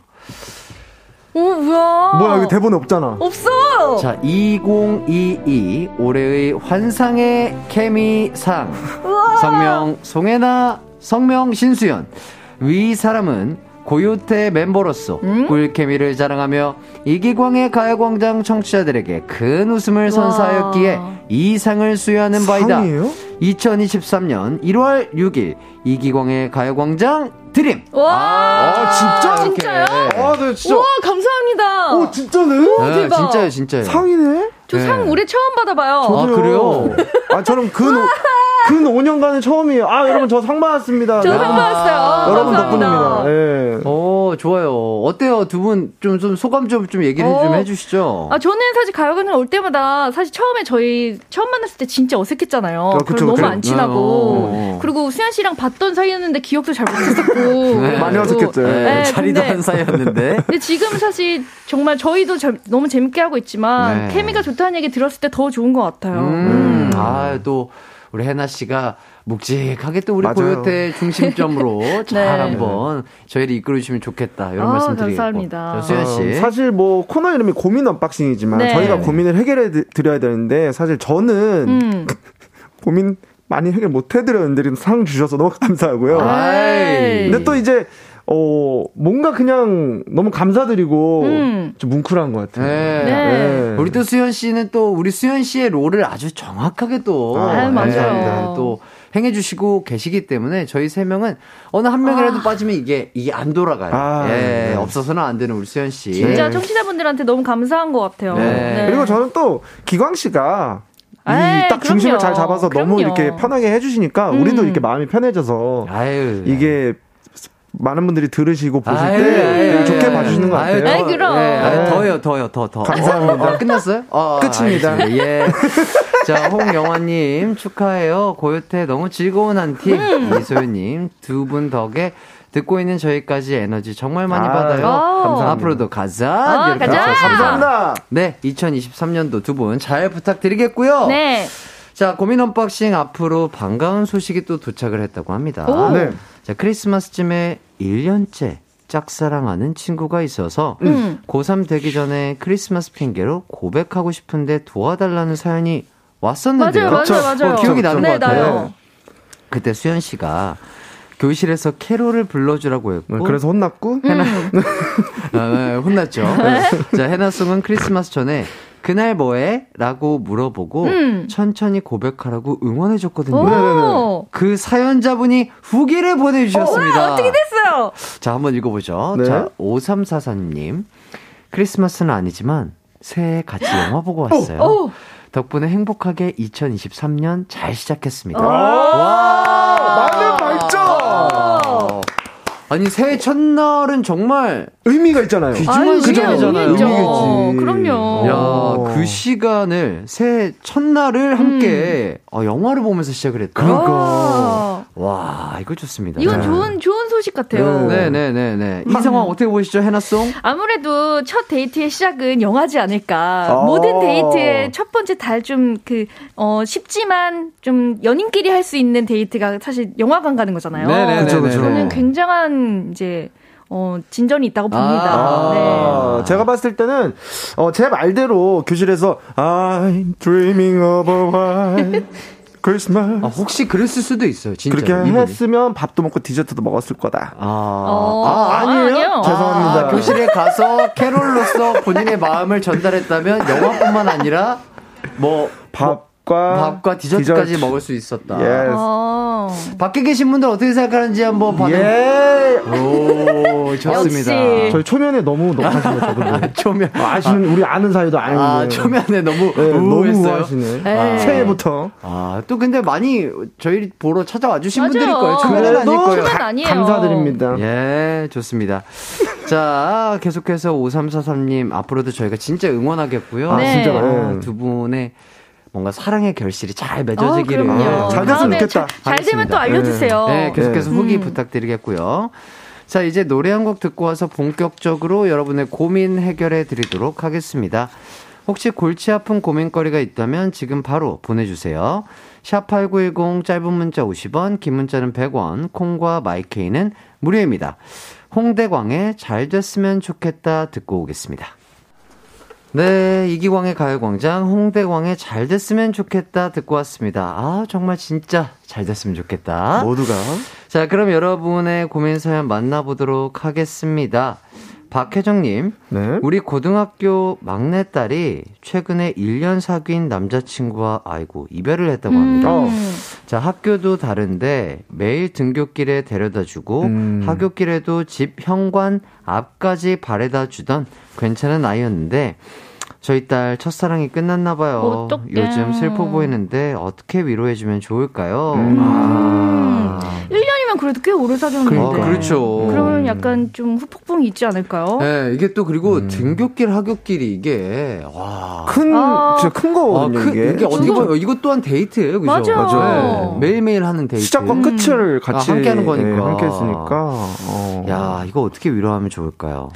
어, 뭐야?
뭐야, 이거 대본에 없잖아.
없어!
자, 2022 올해의 환상의 케미상. 성명 송혜나, 성명 신수연. 위 사람은 고요태 멤버로서
음?
꿀케미를 자랑하며 이기광의 가요광장 청취자들에게 큰 웃음을 선사하였기에 이 상을 수여하는 바이다.
상이에요?
2023년 1월 6일 이기광의 가요광장 드림.
와!
아, 진짜?
진짜요?
아, 네, 진짜.
우와, 감사합니다.
오, 진짜네?
네,
대박.
진짜요, 진짜요.
상이네?
저상
네.
올해 처음 받아봐요.
아, 그래요?
아, 저는 근, 오- 근 5년간은 처음이에요. 아, 여러분, 저 상 받았습니다.
저도
네.
상 받았어요.
여러분
감사합니다.
덕분입니다. 예.
어, 좋아요. 어때요? 두 분 좀, 좀 소감 좀, 좀 얘기를
어.
좀 해주시죠.
아, 저는 사실 가요광장 올 때마다 사실 처음에 저희 처음 만났을 때 진짜 어색했잖아요.
아, 그쵸,
너무. 안 친하고.
어.
그리고 수현 씨랑 봤던 사이였는데 기억도 잘 못했었고.
네.
많이 어색했죠.
네,
네,
자리도 한 사이였는데.
근데 지금 사실 정말 저희도 재- 너무 재밌게 하고 있지만
네.
케미가 좋다는 얘기 들었을 때 더 좋은 것 같아요.
음, 아, 또, 우리 혜나 씨가 묵직하게 또 우리. 고요태 중심점으로 잘
네.
한번 저희를 이끌어 주시면 좋겠다. 이런
아,
말씀 드리겠고.
감사합니다.
자, 수현 씨.
어, 사실 뭐 코너 이름이 고민 unboxing이지만
네.
저희가 고민을 해결해 드- 드려야 되는데 사실 저는
음.
고민 많이 해결 못 해드렸는데 상 주셔서 너무 감사하고요.
아이.
근데 또 이제 어 뭔가 그냥 너무 감사드리고
음.
좀 뭉클한 것 같아요.
네.
네.
우리 또 수현 씨는 또 우리 수현 씨의 롤을 아주 정확하게 또
아,
맞아요.
네, 또 행해 주시고 계시기 때문에 저희 세 명은 어느 한 명이라도 빠지면 이게 이게 안 돌아가요.
아,
예,
네.
없어서는 안 되는 우리 수현 씨.
진짜
네.
청취자분들한테 너무 감사한 것 같아요.
네.
그리고 저는 또 기광 씨가 이
에이,
딱 중심을. 잘 잡아서 너무
그럼요.
이렇게 편하게 해주시니까
음.
우리도 이렇게 마음이 편해져서
아유.
이게 많은 분들이 들으시고 보실
아유,
때
아유,
되게
아유,
좋게
아유,
봐주시는 것
아유,
같아요.
아이, 그럼.
예, 아유,
네.
더요, 더요, 더, 더.
감사합니다.
어, 끝났어요? 어,
끝입니다.
알겠습니다. 예. 자, 홍영화님 축하해요. 고요태 너무 즐거운 한 팀.
음.
이소연님 두 분 덕에 듣고 있는 저희까지 에너지 정말 많이
아,
받아요.
감사합니다.
앞으로도 가자.
아,
이렇게
가자.
감사합니다.
네, 2023년도 두 분 잘 부탁드리겠고요.
네.
자, 고민 unboxing 앞으로 반가운 소식이 또 도착을 했다고 합니다.
오.
네.
자, 크리스마스쯤에 1년째 짝사랑하는 친구가 있어서
음.
고3 되기 전에 크리스마스 핑계로 고백하고 싶은데 도와달라는 사연이 왔었는데요.
맞아요, 맞아요, 맞아요.
어, 기억이 나는
네,
것 같아요.
나요.
그때 수현 씨가 교실에서 캐롤을 불러주라고 했고
네, 그래서 혼났고
아, 네, 혼났죠. 자, 해나송은 크리스마스 전에 그날 뭐해? 라고 물어보고
음.
천천히 고백하라고 응원해줬거든요.
오.
그 사연자분이 후기를 보내주셨습니다.
어떻게 됐어요?
자, 한번 읽어보죠.
네.
자, 5344님. 크리스마스는 아니지만 새해 같이 영화 보고 왔어요.
오.
덕분에 행복하게 2023년 잘 시작했습니다.
와 많은 발전
아니, 새해 첫날은 정말
의미가 있잖아요.
귀중한 시간이잖아요.
의미.
의미겠지.
그럼요.
야,
어.
그 시간을 새해 첫날을 함께 어, 영화를 보면서 시작을 했다.
아.
와, 이거 좋습니다.
이건
네.
좋은 좋은 소식 같아요.
네, 네, 네, 네. 이 상황 어떻게 보시죠, 해나송?
아무래도 첫 데이트의 시작은 영화지 않을까.
어.
모든 데이트의 첫 번째 달 좀 그, 어, 쉽지만 좀 연인끼리 할 수 있는 데이트가 사실 영화관 가는 거잖아요.
네네네.
그쵸, 그쵸.
저는 굉장한 이제, 어, 진전이 있다고 봅니다.
아.
네.
아, 제가 봤을 때는 어, 제 말대로 교실에서 I'm dreaming of a white Christmas.
아, 혹시 그랬을 수도 있어요. 진짜.
그렇게
이분이.
했으면 밥도 먹고 디저트도 먹었을 거다.
아,
어,
아,
아니에요?
죄송합니다.
아, 교실에 가서 캐롤로서 본인의 마음을 전달했다면 영화뿐만 아니라 뭐
밥 과
밥과 디저트까지
디저트.
먹을 수 있었다.
Yes.
어.
밖에 계신 분들 어떻게 생각하는지 한번 반응.
예.
오, 좋습니다.
역시.
저희 초면에 너무 저도. 뭐.
초면.
아시는 우리 아는 사이도 아닌데.
아, 초면에 너무
네, 너무
우울했어요.
우하시네.
네.
새해부터.
아, 또 근데 많이 저희 보러 찾아와 주신
맞아요.
분들일 거예요. 초면은 아닐 거예요.
초면 아니에요.
감사드립니다.
예, 좋습니다. 자, 계속해서 5343님, 앞으로도 저희가 진짜 응원하겠고요.
네.
진짜로.
아,
네.
두 분의 뭔가 사랑의 결실이 잘
어,
맺어지기를.
그럼요.
잘 됐으면 좋겠다.
잘, 잘 되면 또 알려주세요.
네, 계속해서
네.
후기
음.
부탁드리겠고요. 자, 이제 노래 한 곡 듣고 와서 본격적으로 여러분의 고민 해결해 드리도록 하겠습니다. 혹시 골치 아픈 고민거리가 있다면 지금 바로 보내주세요. 샵8910 짧은 문자 50원, 긴 문자는 100원, 콩과 마이케이는 무료입니다. 홍대광의 잘 됐으면 좋겠다 듣고 오겠습니다. 네, 이기광의 가요광장, 홍대광의 잘 됐으면 좋겠다 듣고 왔습니다. 아, 정말 진짜 잘 됐으면 좋겠다.
모두가.
자, 그럼 여러분의 고민 사연 만나보도록 하겠습니다. 박혜정님,
네.
우리 고등학교 막내딸이 최근에 1년 사귄 남자친구와 아이고 이별을 했다고 합니다.
어.
자, 학교도 다른데 매일 등굣길에 데려다 주고
음.
하굣길에도 집 현관 앞까지 바래다 주던 괜찮은 아이였는데 저희 딸 첫사랑이 끝났나 봐요.
어떡해.
요즘 슬퍼 보이는데 어떻게 위로해 주면 좋을까요?
음.
아.
1년이면 그래도 꽤 오래 사귀었는데.
그러니까. 그렇죠.
그러면 약간 좀 후폭풍이 있지 않을까요?
네, 이게 또 그리고
음.
등굣길 하굣길이 이게 와.
큰,
아.
진짜 큰
아,
거거든요,
그,
이게.
이게 어떻게 보면 이것 또한 데이트예요, 그죠?
맞아요.
맞아요.
네, 매일매일 하는 데이트.
시작과
음.
끝을 같이
아, 함께 하는 거니까.
네, 함께 했으니까. 어.
야, 이거 어떻게 위로하면 좋을까요?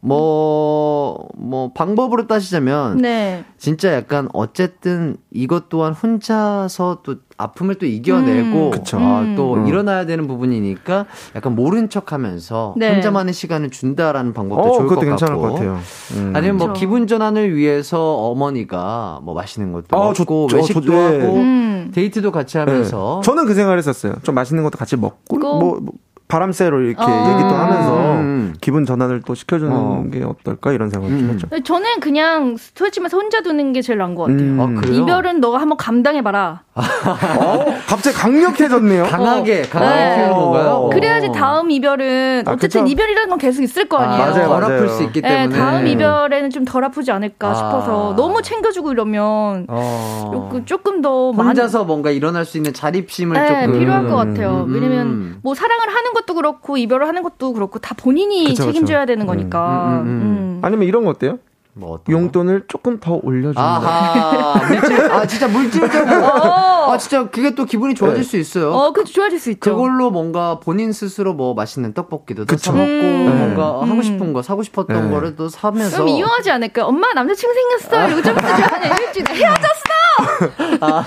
뭐, 뭐, 방법으로 따지자면,
네.
진짜 약간, 어쨌든, 이것 또한 혼자서 또 아픔을 또 이겨내고,
음,
그쵸.
아,
음.
또
음.
일어나야 되는 부분이니까, 약간 모른 척 하면서,
네.
혼자만의 시간을 준다라는 방법도
어,
좋을 것
그것도
같고.
괜찮을 것 같아요. 음.
아니면 뭐
그렇죠.
기분 전환을 위해서 어머니가 뭐 맛있는 것도
아,
먹고
좋- 저-
외식도
저- 네.
하고
음.
데이트도 같이
네.
하면서
저는 그 생각을 했었어요. 좀 맛있는 것도 같이 먹고,
꼭.
뭐, 뭐 바람 쐬러 이렇게
어.
얘기도 하면서
음.
기분 전환을 또 시켜주는
어.
게 어떨까 이런 생각을
음.
좀 했죠.
저는 그냥 스트레치면서 혼자 두는 게 제일 나은 것 같아요.
음.
아, 그래요?
이별은 너가 한번 감당해봐라.
어, 갑자기 강력해졌네요.
강하게 강하게
네.
키우는 건가요?
어.
그래야지 다음 이별은
아,
어쨌든
그쵸.
이별이라는 건 계속 있을 거
아,
아니에요.
맞아요,
덜
맞아요.
아플 수 있기
네,
때문에
다음 이별에는 좀 덜 아프지 않을까
아.
싶어서 너무 챙겨주고 이러면
어.
조금, 조금 더
혼자서 뭔가 일어날 수 있는 자립심을
네,
조금
필요할 것 같아요.
음.
왜냐면 뭐 사랑을 하는 것도 그렇고 이별을 하는 것도 그렇고 다 본인이
그쵸, 그쵸.
책임져야 되는 거니까.
음, 음, 음.
음.
아니면 이런 거 어때요?
뭐?
용돈을 조금 더 올려주는 거.
아하 물질 아 진짜 물질적으로 아 진짜 그게 또 기분이 좋아질
네.
수 있어요.
어, 그 좋아질 수 있죠.
그걸로 뭔가 본인 스스로 뭐 맛있는 떡볶이도. 사 먹고
음.
뭔가
음.
하고 싶은 거 사고 싶었던
네.
거를 또 사면서
그럼 이용하지 않을까요? 엄마 남자친구 생겼어. 요즘부터 좋아하냐 일주일에 헤어졌어.
아,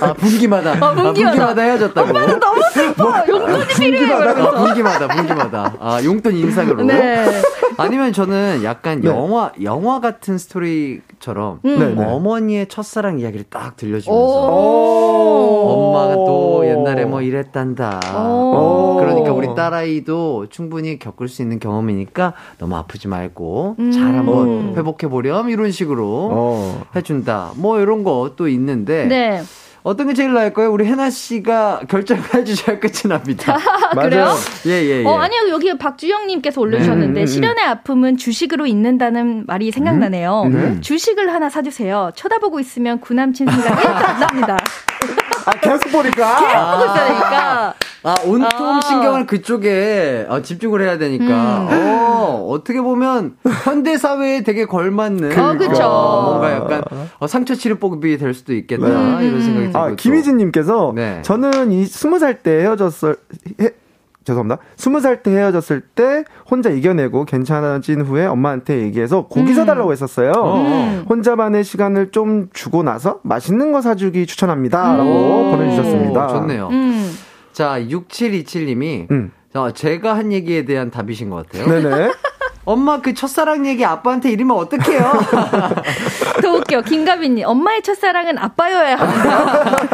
아 분기마다
어, 분기마다.
아, 분기마다 헤어졌다고.
오빠는 너무 슬퍼. 용돈이 필요해.
아. 분기마다 분기마다 아 용돈 인상으로
네.
아니면 저는 약간
네.
영화 영화 같은 스토리 처럼
음.
어머니의 첫사랑 이야기를 딱 들려주면서
오.
엄마가 또 옛날에 뭐 이랬단다.
오.
그러니까 우리 딸아이도 충분히 겪을 수 있는 경험이니까 너무 아프지 말고
음.
잘 한번
음.
회복해 보렴 이런 식으로
어.
해준다. 뭐 이런 거 또 있는데
네.
어떤 게 제일 나을까요? 우리 해나 씨가 결정을 해주셔야 끝이 납니다.
그래요?
예 예 예.
어, 아니요. 여기 박주영님께서 올려주셨는데,
음, 음, 음.
실연의 아픔은 주식으로 잊는다는 말이 생각나네요.
음.
주식을 하나 사주세요. 쳐다보고 있으면 구남친 생각이 안 납니다.
아, 계속 보니까.
보고 있으니까.
아, 온통
아.
신경을 그쪽에 어, 집중을 해야 되니까.
음.
어, 어떻게 보면 현대 사회에 되게 걸맞는
어, 그쵸.
어, 뭔가 약간 어, 상처 치료법이 될 수도 있겠다.
네.
이런 생각이 들고.
아,
또.
김희진 님께서
네.
저는 이 스무 살때 헤어졌을 해, 죄송합니다. 스무 살 때 헤어졌을 때 혼자 이겨내고 괜찮아진 후에 엄마한테 얘기해서 고기
음.
사달라고 했었어요.
음.
혼자만의 시간을 좀 주고 나서 맛있는 거 사주기 추천합니다라고
음.
보내주셨습니다.
오, 좋네요.
음.
자, 6727님이
음.
자, 제가 한 얘기에 대한 답이신 것 같아요.
네네.
엄마 그 첫사랑 얘기 아빠한테 이러면 어떡해요?
더 웃겨. 김가빈님. 엄마의 첫사랑은 아빠여야 합니다.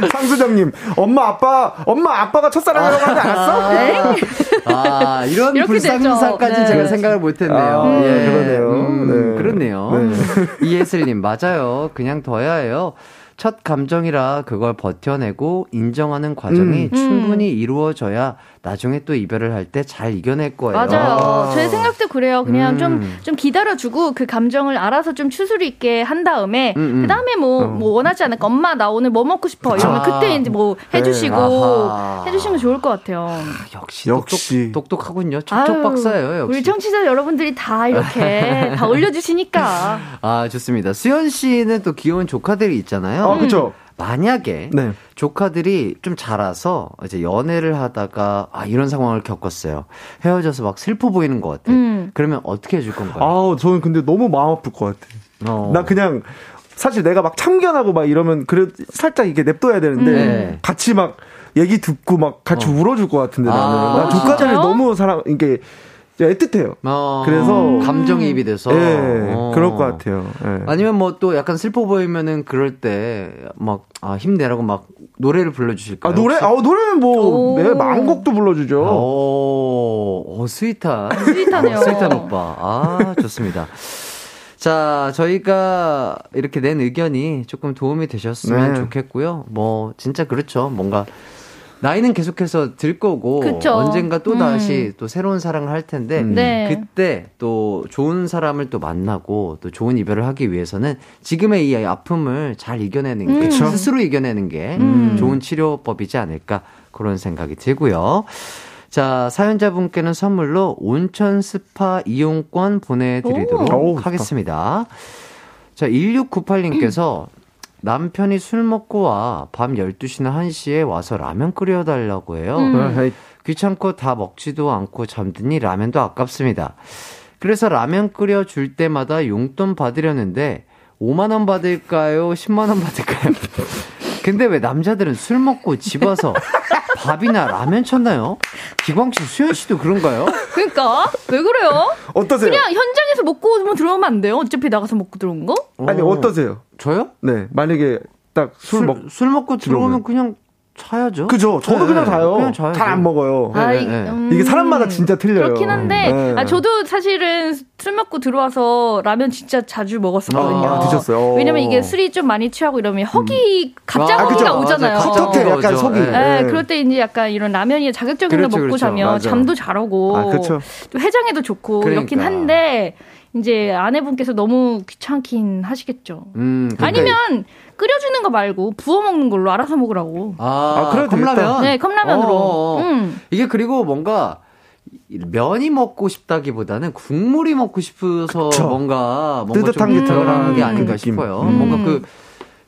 상수정님, 엄마, 아빠, 엄마, 아빠가 첫사랑이라고 하지 않았어?
네?
아, 이런 불상사까지
되죠.
제가
네.
생각을 못 했네요.
아,
예.
그러네요.
음,
네.
그렇네요. 이예슬님, 맞아요. 그냥 둬야 해요. 첫 감정이라 그걸 버텨내고 인정하는 과정이
음.
충분히 이루어져야 나중에 또 이별을 할 때 잘 이겨낼 거예요.
맞아요.
아.
제 생각도 그래요. 그냥
음.
좀, 좀 기다려주고 그 감정을 알아서 좀 추스리 있게 한 다음에,
음, 음.
그 다음에 뭐,
어.
뭐 원하지 않을까. 엄마, 나 오늘 뭐 먹고 싶어. 이러면
아.
그때 이제 뭐 해주시고,
아하.
해주시면 좋을 것 같아요.
역시,
역시.
똑똑, 똑똑 하군요. 촉촉 박사예요, 역시.
우리 청취자 여러분들이 다 이렇게 다 올려주시니까.
아, 좋습니다. 수현 씨는 또 귀여운 조카들이 있잖아요.
어, 그쵸.
만약에
네.
조카들이 좀 자라서 이제 연애를 하다가 아 이런 상황을 겪었어요. 헤어져서 막 슬퍼 보이는 것 같아.
음.
그러면 어떻게 해줄 건가요?
아우, 저는 근데 너무 마음 아플 것 같아.
어.
나 그냥, 사실 내가 막 참견하고 막 이러면, 그래, 살짝 이게 냅둬야 되는데,
네.
같이 막, 얘기 듣고 막 같이 울어줄 것 같은데, 나는.
아,
나 조카들을? 너무 사랑, 이게, 애틋해요.
어,
그래서-
감정이입이 돼서
예,
어.
그럴 것 같아요. 예.
아니면 뭐 또 약간 슬퍼 보이면은 그럴 때막 아, 힘내라고 막 노래를 불러주실까요?
아, 노래?
혹시?
아, 노래는 뭐,
오.
네, 마음곡도 불러주죠.
오, 어, sweet한.
sweet하네요.
sweet한 오빠. 아, 좋습니다. 자, 저희가 이렇게 낸 의견이 조금 도움이 되셨으면
네.
좋겠고요. 뭐, 진짜 그렇죠. 뭔가, 나이는 계속해서 들 거고,
그쵸.
언젠가 또
음.
다시 또 새로운 사랑을 할 텐데,
음.
네.
그때 또 좋은 사람을 또 만나고 또 좋은 이별을 하기 위해서는 지금의 이 아픔을 잘 이겨내는 게,
음. 그쵸.
스스로 이겨내는 게
음.
좋은 치료법이지 않을까 그런 생각이 들고요. 자, 사연자분께는 선물로 온천 스파 이용권 보내드리도록
오.
하겠습니다. 자, 1698님께서 남편이 술 먹고 와 밤 12시나 1시에 와서 라면 끓여달라고 해요.
음.
아,
귀찮고 다 먹지도 않고 잠드니 라면도 아깝습니다. 그래서 라면 끓여줄 때마다 용돈 받으려는데 5만원 받을까요? 10만원 받을까요? 근데 왜 남자들은 술 먹고 집 와서 밥이나 라면 쳤나요? 기광 씨, 수현 씨도 그런가요?
그러니까 왜 그래요?
어떠세요?
그냥 현장에서 먹고 뭐 들어오면 안 돼요? 어차피 나가서 먹고 들어온 거?
아니,
어,
어떠세요?
저요?
네, 만약에 딱술
술,
먹,
술 먹고 들어오면. 그냥 자야죠.
그죠? 저도
네,
그냥 자요.
그냥 자야죠.
잘안 먹어요.
네,
아,
네,
이-
네.
음,
이게 사람마다 진짜 틀려요.
그렇긴 한데,
네.
아, 저도 사실은 술 먹고 들어와서 라면 진짜 자주 먹었었거든요.
아,
드셨어요?
왜냐면 이게 술이 좀 많이 취하고 이러면 허기, 갑자기
아,
허기가. 오잖아요.
텁텁해,
어,
약간. 속이.
예.
네,
네.
그럴 때 이제 약간 이런 라면이 자극적인 거
그렇죠,
먹고
그렇죠.
자면
맞아.
잠도 잘 오고
아, 그쵸.
또 해장에도 좋고
그러니까.
이렇긴 한데 이제 아내분께서 너무 귀찮긴 하시겠죠.
음, 그러니까
아니면 끓여주는 거 말고 부어 먹는 걸로 알아서 먹으라고.
아,
아, 되겠다.
컵라면?
네, 컵라면으로.
어, 어, 어.
음.
이게 그리고 뭔가 면이 먹고 싶다기보다는 국물이 먹고 싶어서
그쵸.
뭔가 뭔가
뜨뜻한 좀게
들어가는 게
음.
아닌가
그.
싶어요.
음.
뭔가 그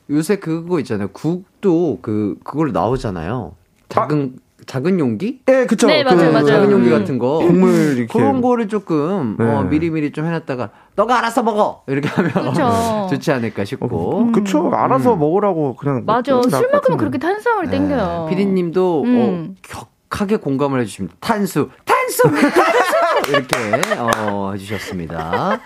요새 그거 있잖아요. 국도 그 그걸 나오잖아요. 작은 작은 용기?
예, 그쵸.
네, 맞아요, 맞아요.
작은 용기
음.
같은 거.
국물 이렇게.
그런 거를 조금
네.
어, 미리미리 좀 해놨다가 너가 알아서 먹어 이렇게 하면. 좋지 않을까 싶고.
그쵸. 알아서
음.
먹으라고 그냥.
맞아.
먹지
술
않을 것
먹으면
같은데.
그렇게 탄수화물 땡겨요.
네. 피디님도
음.
어, 격하게 공감을 해주십니다. 탄수, 탄수, 탄수 이렇게 어, 해주셨습니다.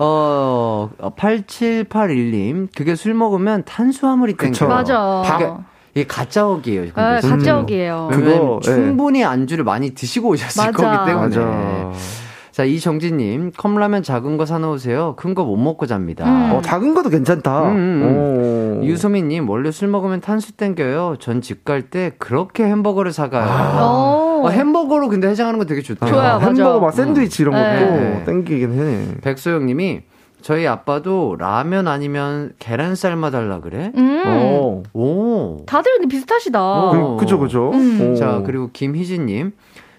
어, 8781님, 그게 술 먹으면 탄수화물이. 땡겨요.
맞아.
그게 이게 가짜옥이에요.
아,
진짜로.
가짜옥이에요.
그거,
왜냐면
예.
충분히 안주를 많이 드시고 오셨을
맞아.
거기 때문에.
맞아.
자, 이정진님, 컵라면 작은 거 사놓으세요. 큰 거 못 먹고 잡니다.
음.
어, 작은 것도 괜찮다.
음, 음,
오.
유소민님, 원래 술 먹으면 탄수 땡겨요. 전 집 갈 때 그렇게 햄버거를 사가요.
오.
어, 햄버거로 근데 해장하는 거 되게 좋다.
어. 좋아요, 맞아.
햄버거 막 샌드위치 이런 것도
네.
땡기긴 해.
백소영님이 저희 아빠도 라면 아니면 계란쌀 달라 그래?
음.
어.
오.
다들 근데 비슷하시다.
어.
그, 그죠, 그죠.
음.
오.
자 그리고 김희진님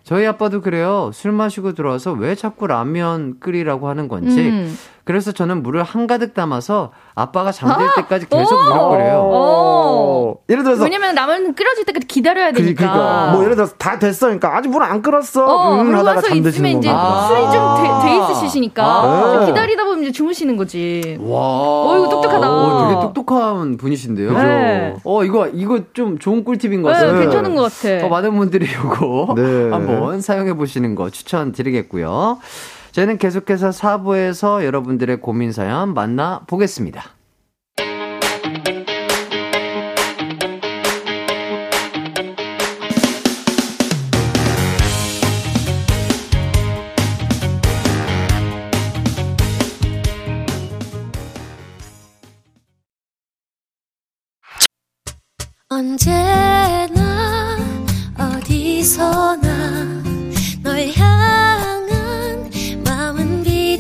저희 아빠도 그래요. 술 마시고 들어와서 왜 자꾸 라면 끓이라고 하는 건지.
음.
그래서 저는 물을 한가득 담아서 아빠가 잠들
아!
때까지 계속
오!
물을 끓여요.
어. 예를 들어서.
왜냐면 라면 끓여질 때까지 기다려야
그,
되니까.
그니까 뭐 예를 들어서 다 됐어. 그러니까 아직 물 안 끓었어.
어,
음,
그러고
하다가
나서
잠드시는
있으면 이제.
아.
술이 좀 돼, 돼 있으시니까
아.
기다리다 보면 이제 주무시는 거지.
와.
어, 이거 똑똑하다.
어, 되게 똑똑한 분이신데요.
네.
어, 이거, 이거 좀 좋은 꿀팁인 것
네,
같아요.
괜찮은 것 같아.
어, 많은 분들이 이거
네.
한번 사용해 보시는 거 추천드리겠고요. 저희는 계속해서 사부에서 여러분들의 고민 사연 만나 보겠습니다.
언제나 어디서나 널 향해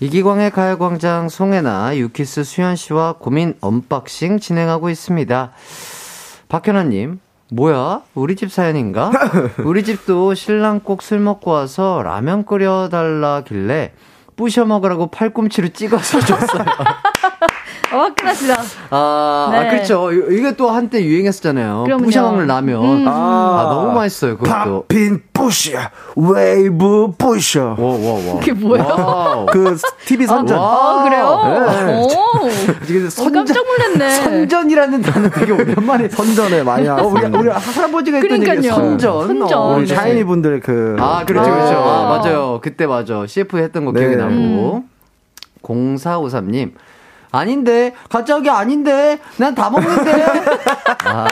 이기광의 가요광장 송혜나 유키스 수현 씨와 고민 unboxing 진행하고 있습니다. 박현아님, 뭐야? 우리 집 사연인가? 우리 집도 신랑 꼭 술 먹고 와서 라면 끓여달라길래 부셔 먹으라고 팔꿈치로 찍어서 줬어요.
어, 화끈하시다.
아,
네.
아, 그렇죠. 이- 이게 또 한때 유행했었잖아요.
그럼요.
부셔 먹는 라면.
음.
아, 너무 맛있어요. 그것도.
popping 부셔, 웨이브 부셔.
와, 와, 와.
그게 뭐예요?
그 TV 선전.
아, 그래요?
네.
오.
이게
어, 깜짝 놀랐네.
선전이라는 단어 되게 오랜만에
선전에 많이
어, 우리. 우리 할아버지가 했던 얘기
그러니까요.
선전.
선전.
어,
우리
네.
샤이니 분들 그.
아, 그렇죠, 그렇죠.
아.
아, 맞아요. 그때 맞아. CF 했던 거
네.
기억이 나고. 0453님. 아닌데, 갑자기 아닌데, 난 다 먹는데. 아,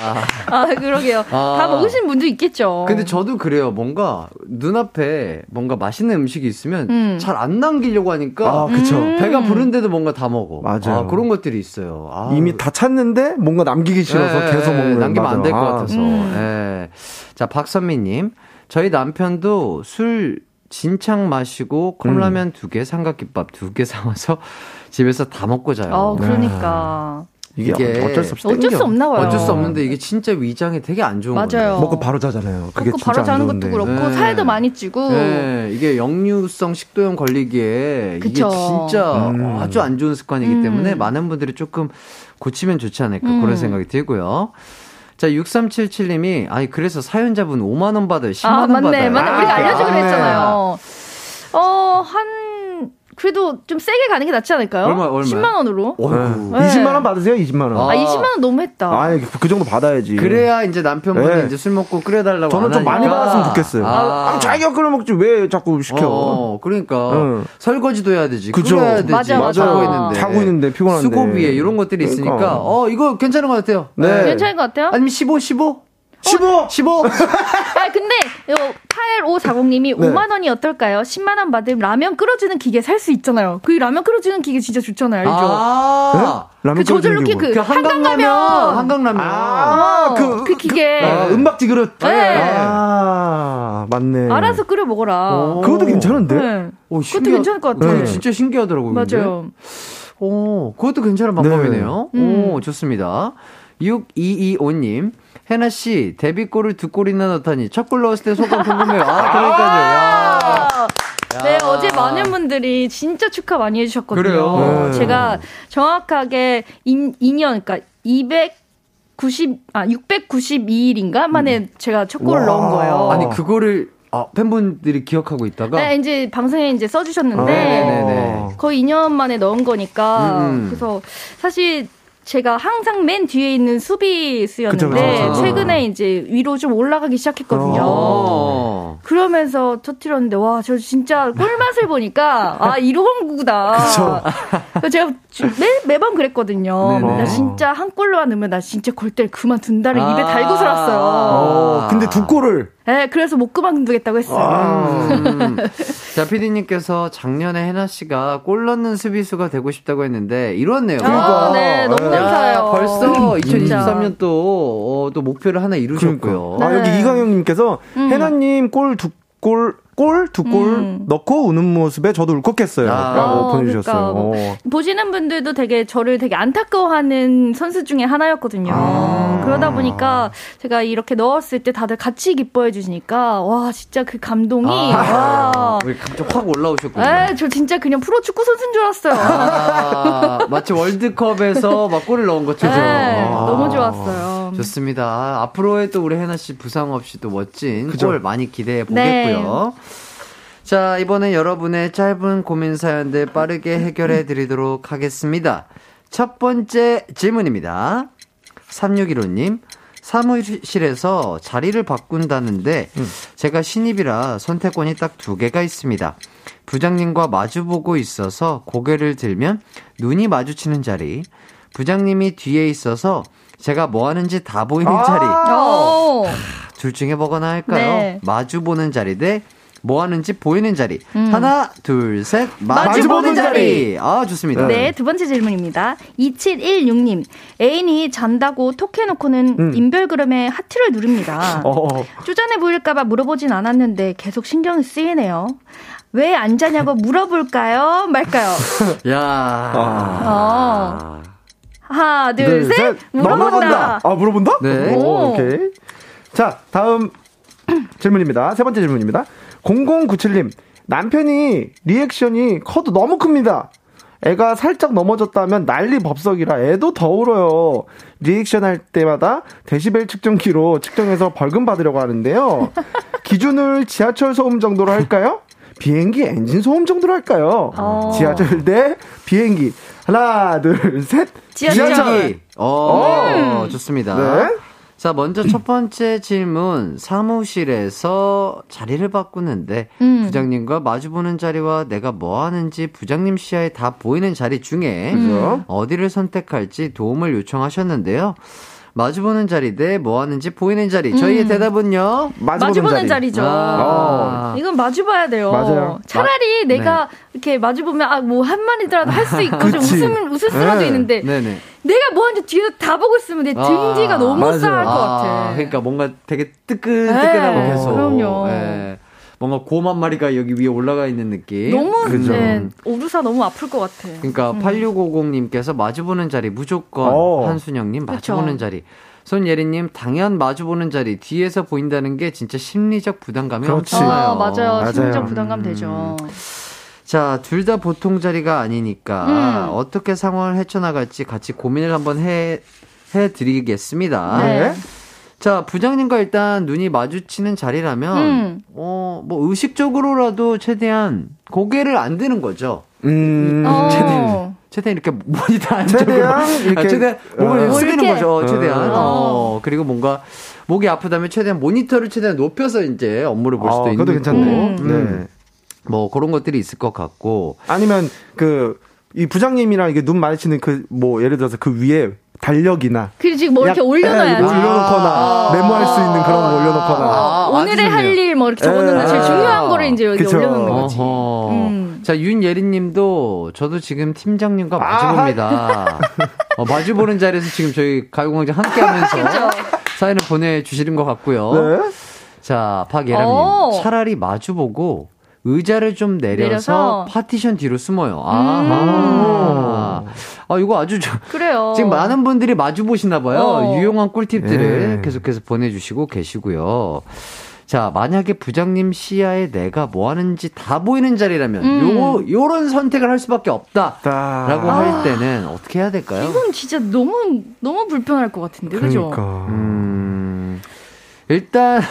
아, 그러게요.
아.
다 먹으신 분도 있겠죠.
근데 저도 그래요. 뭔가 눈앞에 뭔가 맛있는 음식이 있으면
음.
잘안 남기려고 하니까
아, 그쵸.
음.
배가 부른데도 뭔가 다 먹어.
맞아요.
아, 그런 것들이 있어요. 아.
이미 다 찼는데 뭔가 남기기 싫어서
예,
계속
예,
먹는
남기면 안 될것
맞아. 아.
같아서.
음.
예. 자, 박선미님. 저희 남편도 술 진창 마시고 컵라면 두 개, 삼각김밥 두 개 사와서 집에서 다 먹고 자요.
어, 그러니까.
이게,
이게
어쩔 수 없이
어쩔. 수 없나 봐요.
어쩔 수 없는데 이게 진짜 위장에 되게 안 좋은
맞아요.
거예요.
먹고 바로 자잖아요. 그게
먹고
진짜
바로
안
자는. 것도 그렇고
네.
살도 많이 찌고
네, 이게 역류성 식도염 걸리기에
그쵸.
이게 진짜
음.
아주 안 좋은 습관이기
음.
때문에 많은 분들이 조금 고치면 좋지 않을까
음.
그런 생각이 들고요. 자, 6377님이 아니 그래서 사연자분 5만 원 받아요. 10만
아,
원
맞네.
받아요.
맞네. 우리가
아,
알려 주기로
네.
했잖아요. 어, 한 그래도 좀 세게 가는 게 낫지 않을까요?
얼마, 얼마요?
10만 원으로. 네.
20만 원 받으세요, 20만 원.
아.
아, 20만 원 너무 했다.
아니, 그, 그 정도 받아야지.
그래야 이제 남편분이
네.
이제 술 먹고 끓여달라고
저는 안좀 많이. 받았으면 좋겠어요.
아,
아, 자기가 끓여 먹지 왜 자꾸 시켜?
어, 그러니까
응.
설거지도 해야 되지.
그죠.
끓여야 되지.
맞아, 맞아.
자고 있는데.
자고 있는데 피곤한데.
수고비에 이런 것들이 있으니까
그러니까.
어 이거 괜찮은 것 같아요.
네.
괜찮은 것 같아요?
아니면 15, 15?
15!
15?
아, 근데, 요 8540님이
네.
5만 원이 어떨까요? 10만 원 받으면 라면 끓여주는 기계 살 수 있잖아요. 그 라면 끓여주는 기계 진짜 좋잖아요. 알죠?
아,
라면
그 저절로
게그그 한강 라면. 한강 라면.
아,
어,
그,
그 기계.
아, 은박지 그릇.
네.
아, 맞네.
알아서 끓여 먹어라.
오.
그것도 괜찮은데?
네.
오,
그것도 괜찮을 것 같아요.
네, 진짜 신기하더라고요. 근데.
맞아요.
오, 그것도 괜찮은 방법이네요.
음.
오, 좋습니다. 6225님. 혜나 씨, 데뷔골을 두 골이나 넣다니 첫 골 넣었을 때 소감 궁금해요. 아, 그러니까요. 야.
네,
야.
어제 많은 분들이 진짜 축하 많이 해주셨거든요.
그래요?
네.
제가 정확하게 2, 2년, 그러니까 290, 아, 692일인가 만에 제가 첫 골을
와.
넣은 거예요.
아니, 그거를, 아, 팬분들이 기억하고 있다가.
네, 이제 방송에 이제 써주셨는데,
아,
네네네.
거의 2년 만에 넣은 거니까,
음.
그래서 사실 제가 항상 맨 뒤에 있는 수비수였는데,
그쵸, 그쵸.
최근에 이제 위로 좀 올라가기 시작했거든요.
어.
그러면서 터트렸는데 와 저 진짜 꿀맛을 보니까 아 이런 구다. 그래서 제가 주- 매, 매번 그랬거든요.
네네.
나 진짜 한 골로만 넣으면 나 진짜 골대를 그만 둔다를 입에
아.
달고 살았어요.
어, 근데 두 골을.
네, 그래서 못 그만두겠다고 했어요.
아.
음. 자, 피디님께서 작년에 혜나 씨가 골 넣는 수비수가 되고 싶다고 했는데, 이뤘네요.
아, 네, 너무
야,
감사해요.
벌써
진짜.
2023년 또, 어, 또 목표를 하나 이루셨고요.
아,
네.
여기 이강영님께서
음.
해나님 골 두 골, 골 두골
음.
넣고 우는 모습에 저도 울컥했어요.
아.
라고
어,
보내주셨어요.
그러니까.
어.
보시는 분들도 되게 저를 되게 안타까워하는 선수 중에 하나였거든요.
아.
그러다 보니까 제가 이렇게 넣었을 때 다들 같이 기뻐해 주시니까 와 진짜 그 감동이
아,
와.
왜 갑자기 확 올라오셨군요.
에, 저 진짜 그냥 프로 축구 선수인 줄 알았어요.
아, 마치 월드컵에서 막 골을 넣은 것처럼.
네,
아.
너무 좋았어요.
좋습니다. 아, 앞으로의 또 우리 혜나 씨 부상 없이 또 멋진
그죠.
골 많이 기대해
네.
보겠고요. 자, 이번엔 여러분의 짧은 고민 사연들 빠르게 해결해 드리도록 하겠습니다. 첫 번째 질문입니다. 3615님. 사무실에서 자리를 바꾼다는데
음.
제가 신입이라 선택권이 딱 두 개가 있습니다. 부장님과 마주보고 있어서 고개를 들면 눈이 마주치는 자리. 부장님이 뒤에 있어서 제가 뭐 하는지 다 보이는
아.
자리.
오.
둘 중에 뭐가 나을까요?
네.
마주 보는 자리 대 뭐 하는지 보이는 자리. 하나, 둘, 셋. 마주, 보는
보는
자리. 아, 좋습니다.
네, 두 번째 질문입니다. 2716님. 애인이 잔다고 톡해놓고는
음.
인별그램에 하트를 누릅니다.
어, 어.
쪼잔해 보일까봐 물어보진 않았는데 계속 신경이 쓰이네요. 왜 안 자냐고 물어볼까요? 말까요?
야.
어. 하나, 둘,
둘,
셋. 물어본다.
넘어간다. 아, 물어본다?
네.
오, 오케이. 자, 다음 질문입니다. 세 번째 질문입니다. 0097님, 남편이 리액션이 커도 너무 큽니다. 애가 살짝 넘어졌다면 난리 법석이라 애도 더 울어요. 리액션 할 때마다 데시벨 측정기로 측정해서 벌금 받으려고 하는데요. 기준을 지하철 소음 정도로 할까요? 비행기 엔진 소음 정도로 할까요?
어.
지하철 대 비행기. 하나, 둘, 셋.
지하철.
어,
음.
좋습니다.
네.
자, 먼저 첫 번째 질문. 사무실에서 자리를 바꾸는데
음.
부장님과 마주보는 자리와 내가 뭐 하는지 부장님 시야에 다 보이는 자리 중에
그죠?
어디를 선택할지 도움을 요청하셨는데요. 마주보는 자리 대 뭐 하는지 보이는 자리. 저희의 대답은요.
마주보는 자리 죠.
아.
이건 마주봐야 돼요.
맞아요.
차라리 내가 이렇게 마주보면 아 뭐 한마디더라도 할 수 있고 좀. 웃음 웃을 수라도
네.
있는데
네네.
내가 뭐 하는지 뒤에서 다 보고 있으면 내등
아,
너무
맞아요.
싸할 것 같아.
그러니까 뭔가 되게 뜨끈뜨끈하고
네,
계속.
그럼요.
예. 뭔가 곰 한 마리가 여기 위에 올라가 있는 느낌.
너무
그죠.
네, 오르사 너무 아플 것 같아.
그러니까 8650님께서 마주보는 자리 무조건
어.
한순영님 마주보는
그쵸.
자리 손예리님 당연 마주보는 자리 뒤에서 보인다는 게 진짜 심리적 부담감이
그렇지.
엄청나요.
아, 맞아요.
맞아요.
심리적 부담감 되죠.
자, 둘 다 보통 자리가 아니니까
음.
어떻게 상황을 헤쳐나갈지 같이 고민을 한번 해, 해드리겠습니다.
네.
자, 부장님과 일단 눈이 마주치는 자리라면,
음.
어, 뭐 의식적으로라도 최대한 고개를 안 드는 거죠.
음,
어.
최대한 이렇게 모니터 안쪽으로.
최대한 이렇게,
아, 최대한 몸을
어.
숙이는
이렇게.
거죠, 최대한.
어.
어, 그리고 뭔가 목이 아프다면 최대한 모니터를 최대한 높여서 이제 업무를 볼 수도
아,
있는
그것도 괜찮네.
음.
네.
뭐 그런 것들이 있을 것 같고.
아니면 그 이 부장님이랑 이게 눈 마주치는 그 뭐 예를 들어서 그 위에 달력이나
그리고 지금 뭐 이렇게
약-
올려놔야지.
예, 올려놓거나
아.
메모할 수 있는 그런 거 올려놓거나
아,
오늘의 할. 일 뭐 이렇게 적어놓는
예.
제일 중요한 거를 이제 여기
그쵸.
올려놓는 거지. 음.
자, 윤예린님도 저도 지금 팀장님과 마주봅니다. 어, 마주보는 자리에서 지금 저희 가요광장 함께하면서 사연을 보내주시는 것 같고요.
네.
자, 박예람님
오.
차라리 마주보고 의자를 좀 내려서,
내려서.
파티션 뒤로 숨어요.
음.
아하. 아, 이거 아주 저,
그래요.
지금 많은 분들이 마주 보시나 봐요.
어.
유용한 꿀팁들을
네.
계속해서 보내주시고 계시고요. 자, 만약에 부장님 시야에 내가 뭐 하는지 다 보이는 자리라면,
음.
요, 요런 선택을 할 수밖에 없다.
다.
라고
아.
할 때는 어떻게 해야 될까요?
이건 진짜 너무 너무 불편할 것 같은데, 그죠?
그러니까.
음, 일단,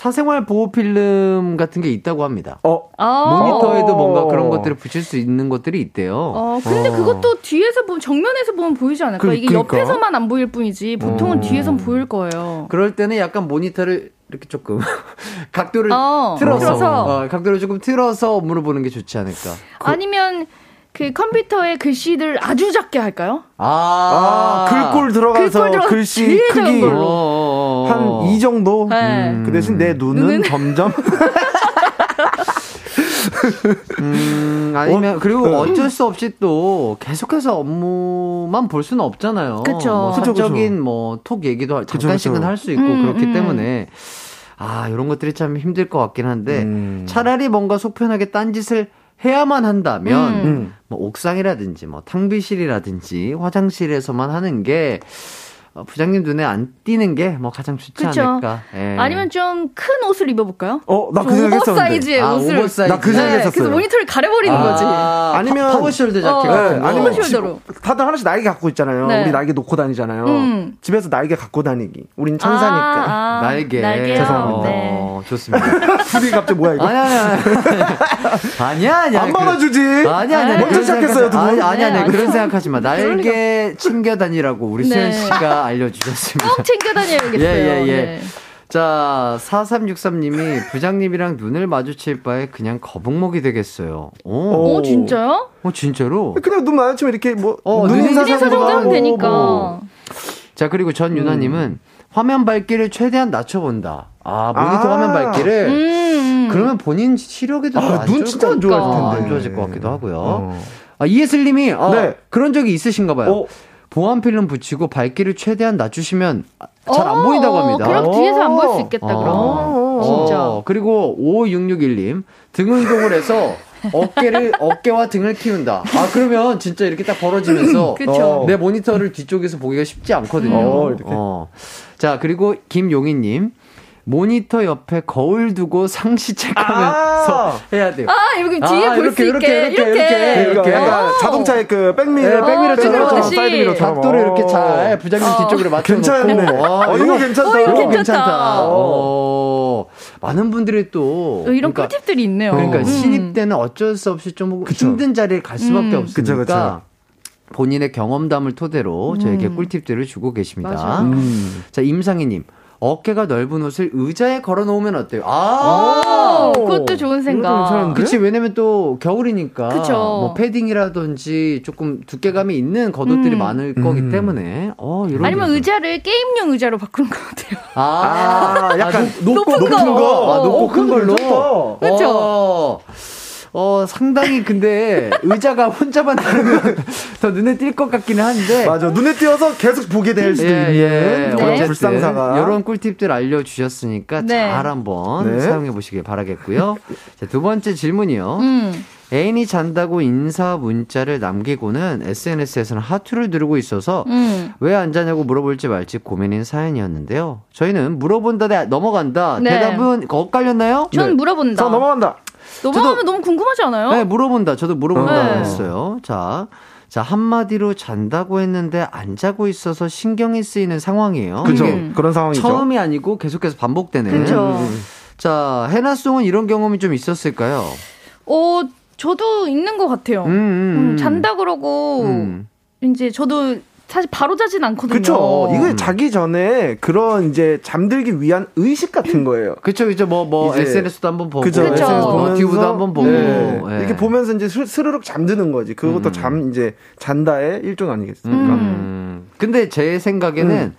사생활 보호 필름 같은 게 있다고 합니다.
어,
아.
모니터에도 뭔가 그런 것들을 붙일 수 있는 것들이 있대요.
어, 근데
어.
그것도 뒤에서 보면, 정면에서 보면 보이지 않을까?
그-
이게
그러니까.
옆에서만 안 보일 뿐이지, 보통은
어.
뒤에선 보일 거예요.
그럴 때는 약간 모니터를 이렇게 조금 각도를
어,
틀어서,
틀어서.
어, 각도를 조금 틀어서 업무를 보는 게 좋지 않을까.
아니면, 그 컴퓨터의 글씨를 아주 작게 할까요?
아, 글꼴 들어가서
글꼴 들어가서
글씨 크기
걸로.
어,
한이 정도?
네.
그 대신 내 눈은,
눈은?
점점
음, 아니면 그리고
어.
어쩔 수 없이 또 계속해서 업무만 볼 수는 없잖아요.
그쵸.
뭐. 사적인 뭐 톡 얘기도 잠깐씩은. 할 수 있고
음,
그렇기
음.
때문에 아 이런 것들이 참 힘들 것 같긴 한데
음.
차라리 뭔가 속편하게 딴 짓을 해야만 한다면
음.
음.
뭐 옥상이라든지 뭐 탕비실이라든지 화장실에서만 하는 게 어, 부장님 눈에 안 띄는 게 뭐 가장 좋지
그쵸.
않을까. 예.
아니면 좀 큰 옷을 입어볼까요?
어, 나 그
좀
생각했었는데.
oversize의
아,
옷을.
오버사이즈.
나그 생각했었어요.
그래서 모니터를 가려버리는 거지.
아,
아니면-
파, power shoulder 자켓
어,
같은
네,
거.
아니면
shoulder로.
집, 다들 하나씩 날개 갖고 있잖아요.
네.
우리 날개 놓고 다니잖아요.
음.
집에서 날개 갖고 다니기. 우린 천사니까.
아, 아,
날개.
날개요.
죄송합니다.
네.
어, 좋습니다.
둘이 갑자기 뭐야 이거?
아니, 아니, 아니. 아니야, 아니야.
안
그-
받아주지.
아니야, 아니야.
먼저 시작했어요, 두 분.
아니, 아니, 아니.
네,
그런. 생각하지 마. 날개 챙겨 다니라고 우리
네.
수현 씨가 알려주셨습니다.
꼭 챙겨 다녀야겠어요.
예, 예, 예.
네.
자, 4363님이 부장님이랑 눈을 마주칠 바에 그냥 거북목이 되겠어요. 오,
어, 진짜요?
어, 진짜로?
그냥 눈 마주치면 이렇게 뭐
어, 눈눈
인사
인사
정도
정도하면
하고
되니까.
뭐.
자, 그리고 전유나님은 화면 밝기를 최대한 낮춰본다. 아, 모니터
아.
화면 밝기를.
음.
그러면 본인 시력에도
아, 안눈 진짜 것안 좋아질
같-
텐데.
안 좋아질 것 같기도 하고요.
어.
아, 이예슬님이 아,
네.
그런 적이 있으신가 봐요.
어.
보안 필름 붙이고 밝기를 최대한 낮추시면 잘안
어,
보인다고 합니다.
그럼 뒤에서 안 볼 수 있겠다,
어.
그럼. 진짜.
어, 그리고 5661님 등 운동을 해서 어깨를 어깨와 등을 키운다. 아 그러면 진짜 이렇게 딱 벌어지면서. 내 모니터를 뒤쪽에서 보기가 쉽지 않거든요.
어, 이렇게.
어. 자 그리고 김용희님 모니터 옆에 거울 두고 상시 체크하면서
아.
해야 돼요.
아, 여기 뒤에
아,
볼
이렇게,
수 있게.
이렇게, 이렇게, 이렇게.
그러니까
이렇게.
약간 자동차의 그 백미러,
네, 백미러처럼.
어,
사이드미러처럼.
각도를 이렇게 잘 부장님
어.
뒤쪽으로 맞춰 놓고
괜찮네.
아,
어, 이거 괜찮다.
어, 이거 괜찮다.
어, 많은 분들이 또
어, 이런
그러니까,
꿀팁들이 있네요.
그러니까
음.
신입 때는 어쩔 수 없이 좀 힘든 자리를 갈 수밖에
음.
없으니까
그쵸, 그쵸.
본인의 경험담을 토대로 저에게
음.
꿀팁들을 주고 계십니다.
음.
자 임상희님 어깨가 넓은 옷을 의자에 걸어 놓으면 어때요?
어,
아,
그것도 좋은 생각.
그치 왜냐면 또 겨울이니까
그쵸.
뭐 패딩이라든지 조금 두께감이 있는 겉옷들이
음.
많을 거기 때문에 어 이런
아니면
분들.
의자를 게임용 의자로 바꾸는 것 같아요.
아,
아, 약간
아, 높,
높은 거.
거. 아, 높고
어,
큰 걸로.
그쵸?
어, 어, 상당히 근데 의자가 혼자만 다르면 더 눈에 띌 것 같기는 한데.
맞아. 눈에 띄어서 계속 보게 될 수도
예,
있는
예.
그런
네.
불상사가.
이런 꿀팁들 알려주셨으니까
네.
잘 한번
네.
사용해 보시길 바라겠고요. 자, 두 번째 질문이요.
음.
애인이 잔다고 인사 문자를 남기고는 SNS에서는 하트를 누르고 있어서
음.
왜안 자냐고 물어볼지 말지 고민인 사연이었는데요. 저희는 물어본다 대 넘어간다.
네.
대답은 엇갈렸나요?
전
네.
물어본다.
자, 넘어간다.
넘어가면 너무 궁금하지 않아요?
네, 물어본다. 저도 물어본다
네.
했어요. 자, 자 한마디로 잔다고 했는데 안 자고 있어서 신경이 쓰이는 상황이에요.
그죠.
음.
그런 상황이죠.
처음이 아니고 계속해서 반복되네.
그쵸.
자, 해나송은 이런 경험이 좀 있었을까요?
어, 저도 있는 것 같아요.
음, 음,
음,
음.
잔다 그러고
음.
이제 저도 사실 바로 자진 않거든요.
그쵸. 이거
음.
자기 전에 그런 이제 잠들기 위한 의식 같은 거예요.
그쵸, 그쵸. 뭐, 뭐,
이제-
SNS도 한번 보고,
그죠.
그쵸.
SNS 보면서
너튜브도 한번 보고.
네.
예.
이렇게 보면서 이제 스- 스르륵 잠드는 거지. 그것도
음.
잠 이제 잔다의 일종 아니겠습니까?
음. 근데 제 생각에는,
음.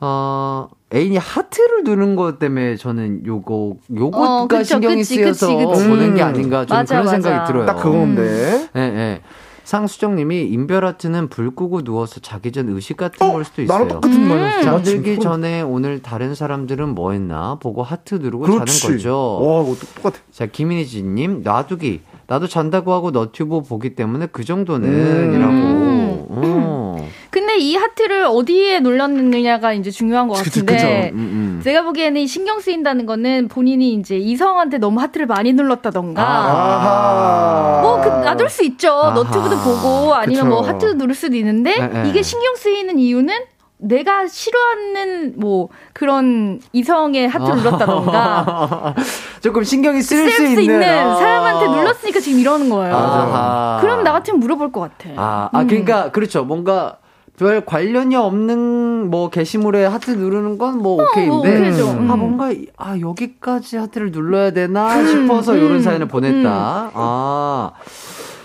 어, 애인이 하트를 누른 것 때문에 저는 요거, 요거가
어, 그쵸,
신경이
그치,
쓰여서
그치, 그치.
보는 게
음.
아닌가 저는
맞아,
그런
맞아.
생각이 들어요.
딱 그건데.
예, 예. 상수정님이 인별 하트는 불 끄고 누워서 자기 전 의식 같은
어,
걸 수도 있어요.
나랑 똑같은
음.
잠들기 전에 오늘 다른 사람들은 뭐 했나 보고 하트 누르고
그렇지.
자는 거죠.
와, 이거 똑같아.
자, 김인희지님, 놔두기. 나도 잔다고 하고 너튜브 보기 때문에 그 정도는
음.
이라고. 어.
근데 이 하트를 어디에 눌렀느냐가 이제 중요한 것
그쵸,
같은데
음, 음.
제가 보기에는 신경 쓰인다는 거는 본인이 이제 이성한테 너무 하트를 많이 눌렀다던가
아하.
뭐, 그, 놔둘 수 있죠.
아하.
너튜브도 보고, 아니면
그쵸.
뭐, 하트 누를 수도 있는데,
네, 네.
이게 신경 쓰이는 이유는 내가 싫어하는, 뭐, 그런 이성의 하트를 눌렀다던가,
조금 신경이
쓸쓸수수
있는,
있는
아.
사람한테 눌렀으니까 지금 이러는 거예요.
아하.
그럼 나 같으면 물어볼 것 같아.
아, 아,
음.
그러니까, 그렇죠. 뭔가, 별 관련이 없는 뭐 게시물에 하트 누르는 건뭐 오케이인데
뭐 오케이죠.
아
음.
뭔가 이- 아 여기까지 하트를 눌러야 되나 싶어서
음,
이런 사연을 보냈다.
음.
아.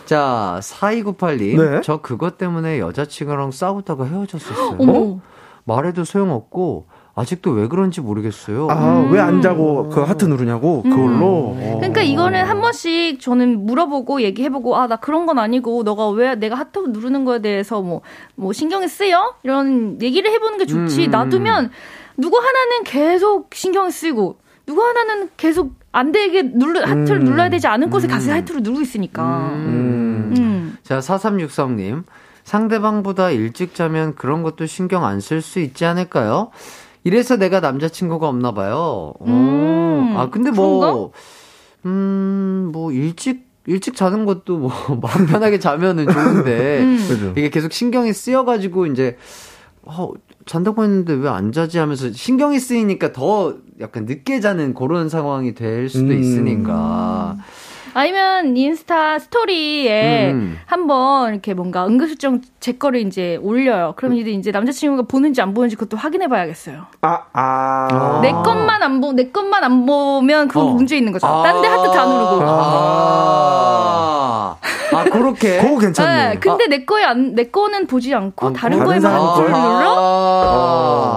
자, 4298님.
네.
저 그것 때문에 여자친구랑 싸우다가 헤어졌었어요.
어머.
말해도 소용없고 아직도 왜 그런지 모르겠어요.
아, 왜안 자고 그 하트 누르냐고? 그걸로. 어.
그러니까 이거는 한 번씩 저는 물어보고 얘기해보고 아 나 그런 건 아니고 너가 왜 내가 하트 누르는 거에 대해서 뭐 뭐 신경이 쓰여 이런 얘기를 해보는 게 좋지
음.
놔두면 누구 하나는 계속 신경이 쓰이고 누구 하나는 계속 안 되게 눌러 하트를
음.
눌러야 되지 않은 곳에 가서 하트를 누르고 있으니까
음.
음.
자, 4363님. 상대방보다 일찍 자면 그런 것도 신경 안 쓸 수 있지 않을까요? 이래서 내가 남자친구가 없나 봐요. 어.
음,
아, 근데 뭐, 음, 뭐, 일찍, 일찍 자는 것도 뭐, 마음 편하게 자면은 좋은데,
음.
이게 계속 신경이 쓰여가지고, 이제, 어, 잔다고 했는데 왜 안 자지 하면서 신경이 쓰이니까 더 약간 늦게 자는 그런 상황이 될 수도
음.
있으니까.
아니면 인스타 스토리에
음.
한번 이렇게 뭔가 은근슬쩍 제 거를 이제 올려요. 그럼 이제 이제 남자친구가 보는지 안 보는지 그것도 확인해 봐야겠어요.
아, 아.
내 것만 안 보, 내 것만 안 보면 그건
어.
문제 있는 거죠. 딴데 하트 다 누르고.
아, 아 그렇게.
그거 괜찮네.
네, 근데 내 거에 안, 내 거는 보지 않고
않고
다른
다른
거에만 하트를
걸?
눌러?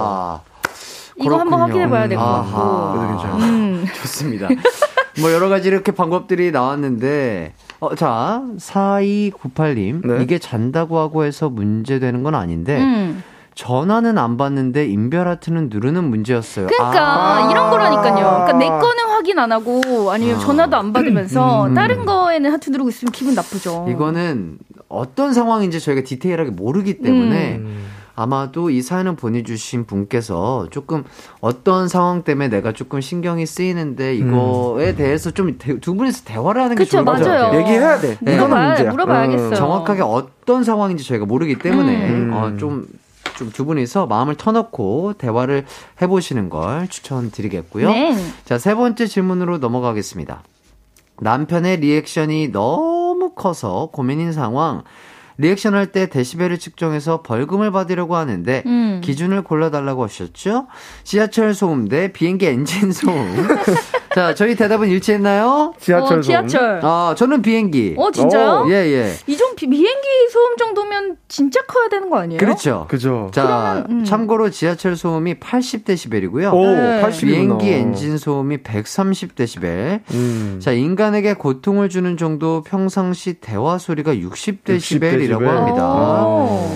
아,
이거 한번. 확인해 봐야 될것
아하.
같고.
그래도 괜찮아요.
음.
좋습니다. 뭐 여러 가지 이렇게 방법들이 나왔는데, 어, 자, 4298님.
네.
이게 잔다고 하고 해서 문제되는 건 아닌데,
음.
전화는 안 받는데 인별하트는 누르는 문제였어요.
그러니까
아.
이런 거라니까요. 그러니까 내 거는 확인 안 하고 아니면 전화도 안 받으면서 다른 거에는 하트 누르고 있으면 기분 나쁘죠.
음. 이거는 어떤 상황인지 저희가 디테일하게 모르기 때문에
음.
아마도 이 사연을 보내주신 분께서 조금 어떤 상황 때문에 내가 조금 신경이 쓰이는데 이거에 대해서 좀 두 분이서 대화를 하는 게
그쵸,
좋을 것
맞아요.
같아요.
얘기해야 돼.
네.
이거는
물어봐야-
문제야.
물어봐야겠어요.
정확하게 어떤 상황인지 저희가 모르기 때문에
음.
어, 좀, 좀 두 분이서 마음을 터놓고 대화를 해보시는 걸 추천드리겠고요.
네.
자, 세 번째 질문으로 넘어가겠습니다. 남편의 reaction이 너무 커서 고민인 상황. 리액션 할 때 데시벨을 측정해서 벌금을 받으려고 하는데
음.
기준을 골라달라고 하셨죠? 지하철 소음 대 비행기 엔진 소음. 자, 저희 대답은 일치했나요?
지하철
어, 지하철.
아, 저는 비행기.
어, 진짜요?
예, 예.
이종 비행기 소음 정도면 진짜 커야 되는 거 아니에요?
그렇죠.
그죠.
자,
그러면, 음.
참고로 지하철 소음이 80데시벨이고요.
오,
네.
80이구나.
비행기 엔진 소음이 130데시벨.
음.
자, 인간에게 고통을 주는 정도 평상시 대화 소리가 60데시벨이라고
60데시벨.
합니다.
오.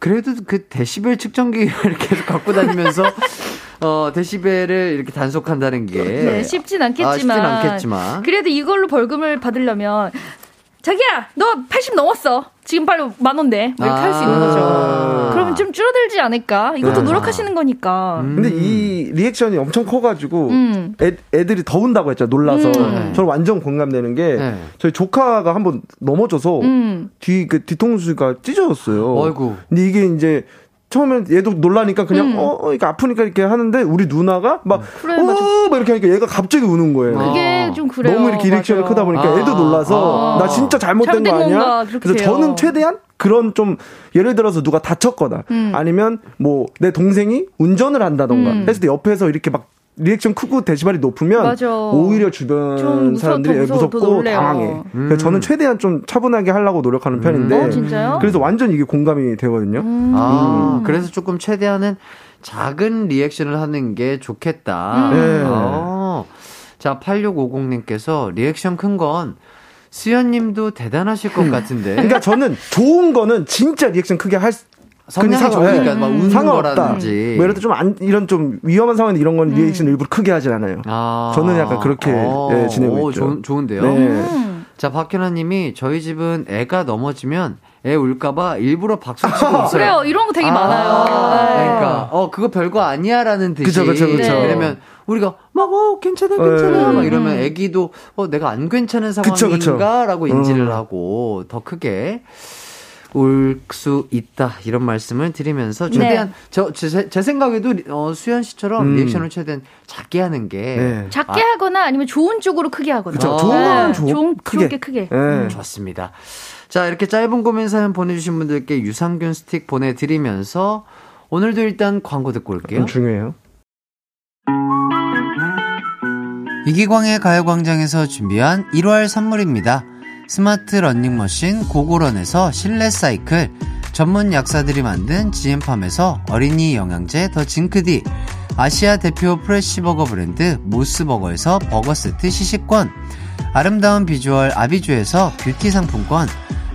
그래도 그 데시벨 측정기를 계속 갖고 다니면서 어, 데시벨을 이렇게 단속한다는 게
네, 쉽진 않겠지만.
아, 쉽진 않겠지만.
그래도 이걸로 벌금을 받으려면 자기야, 너 80 넘었어. 지금 빨리 만 원 내. 뭐 이렇게 할수 있는 거죠.
아.
그러면 좀 줄어들지 않을까? 이것도
네.
노력하시는 거니까.
음.
근데 이 리액션이 엄청 커가지고
음.
애, 애들이 더 운다고 했죠. 놀라서.
음.
저는 완전 공감되는 게
네.
저희 조카가 한번 넘어져서
음.
뒤그 뒤통수가 찢어졌어요.
어이구.
근데 이게 이제 처음엔 얘도 놀라니까 그냥
음.
어, 어 이렇게 아프니까 이렇게 하는데 우리 누나가 막
그래,
어,
맞아.
막 이렇게 하니까 얘가 갑자기 우는 거예요.
그게
아.
좀 그래요.
너무 이렇게 reaction이
맞아요.
크다 보니까
아.
애도 놀라서
아.
나 진짜 잘못된
잘못된
거 아니야? 그래서
돼요.
저는 최대한 그런 좀 예를 들어서 누가 다쳤거나
음.
아니면 뭐 내 동생이 운전을 한다던가
음.
했을 때 옆에서 이렇게 막 리액션 크고 데시벨이 높으면
맞아.
오히려 주변 사람들이
더 무서워, 더
무섭고. 당황해. 그래서
음.
저는 최대한 좀 차분하게 하려고 노력하는 편인데
어, 진짜요?
그래서 완전 이게 공감이 되거든요.
음.
아, 그래서 조금 최대한은 작은 reaction을 하는 게 좋겠다.
음.
네.
어. 자, 8650님께서 리액션 큰건 수현 님도 대단하실 것 같은데.
그러니까 저는 좋은 거는 진짜 리액션 크게 할 상관-
좋으니까
예.
막 웃는
상관없다.
거라든지.
뭐 들어 좀 안, 이런 좀 위험한 상황에 이런 건 리액션 일부러 크게 하진 않아요.
아.
저는 약간 그렇게, 예, 지내고
오,
있죠.
좋, 좋은데요.
네.
음.
자, 박현아님이 저희 집은 애가 넘어지면 애 울까봐 일부러 박수 치고 웃어요.
그래요. 이런 거 되게
아,
많아요. 네.
그러니까 어 그거 별거 아니야라는 듯이.
그쵸, 그쵸,
그쵸.
왜냐면 우리가 막어 괜찮아 괜찮아
네.
막 이러면 애기도 어 내가 안 괜찮은. 상황인가라고 인지를
음.
하고 더 크게 울수 있다 이런 말씀을 드리면서 최대한 저제 제 생각에도 어, 수현 씨처럼
음.
리액션을 최대한 작게 하는 게
네.
작게
아.
하거나 아니면 좋은 쪽으로 크게 하거나.
그쵸.
어.
좋은 건
네,
좋,
좋은,
크게.
좋게 크게.
예.
좋습니다. 자, 이렇게 짧은 고민 사연 보내주신 분들께 유산균 스틱 보내드리면서 오늘도 일단 광고 듣고 올게요.
음, 중요해요.
이기광의 가요광장에서 준비한 1월 선물입니다. 스마트 러닝머신 고고런에서 실내 사이클, 전문 약사들이 만든 지엠팜에서 어린이 영양제 더 징크디, 아시아 대표 fresh burger 브랜드 모스버거에서 버거 세트 시식권, 아름다운 비주얼 아비주에서 뷰티 상품권,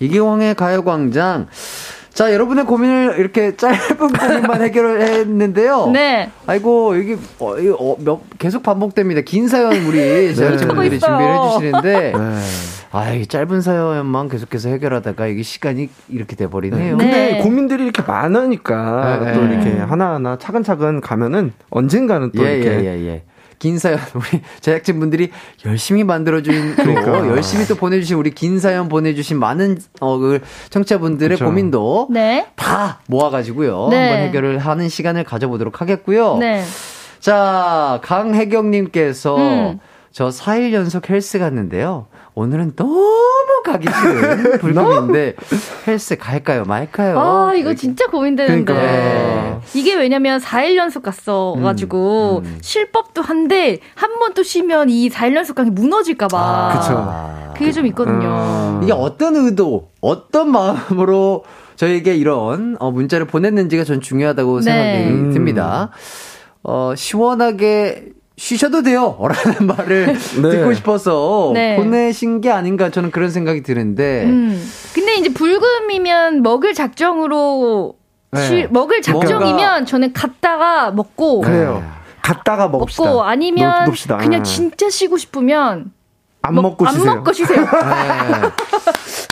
이기광의 가요광장. 자, 여러분의 고민을 이렇게 짧은 고민만 해결을 했는데요.
네.
아이고, 이게, 어, 어, 몇, 계속 반복됩니다. 긴 사연 우리 제작진분들이
있어요.
준비를 해주시는데.
네.
아, 이 짧은 사연만 계속해서 해결하다가 이게 시간이 이렇게 돼버리네요.
네.
근데 고민들이 이렇게 많으니까
네,
또
네.
이렇게 하나하나 차근차근 가면은 언젠가는 또
예,
이렇게
예, 예, 예. 긴 사연 우리 제작진 분들이 열심히 만들어준 또
그러니까.
열심히 또 보내주신 우리 긴 사연 보내주신 많은 어 그 청취자분들의
그쵸.
고민도
네.
다 모아가지고요
네.
한번 해결을 하는 시간을 가져보도록 하겠고요.
네.
자 강혜경님께서
음.
저 4일 연속 헬스 갔는데요. 오늘은 너무 가기 싫은 불금인데 헬스 갈까요 말까요?
아, 이거 진짜 고민되는데.
그러니까.
이게 왜냐면 4일 연속 갔어가지고,
음, 음.
쉴 법도 한데, 한 번 또 쉬면 이 4일 연속 강이 무너질까봐.
아,
그쵸.
그게 좀 있거든요.
음.
이게 어떤 의도, 어떤 마음으로 저에게 이런 어, 문자를 보냈는지가 전 중요하다고
네.
생각이
음.
듭니다. 어, 시원하게 쉬셔도 돼요! 라는 말을
네.
듣고 싶어서
네.
보내신 게 아닌가 저는 그런 생각이 드는데.
음. 근데 이제 불금이면 먹을 작정으로,
네.
쉬- 먹을 작정이면 저는 갔다가 먹고,
그래요. 갔다가 먹읍시다.
먹고 아니면
놓- 놉시다.
그냥
예.
진짜 쉬고 싶으면
안
먹-
먹고 쉬세요.
안 먹고 쉬세요.
네.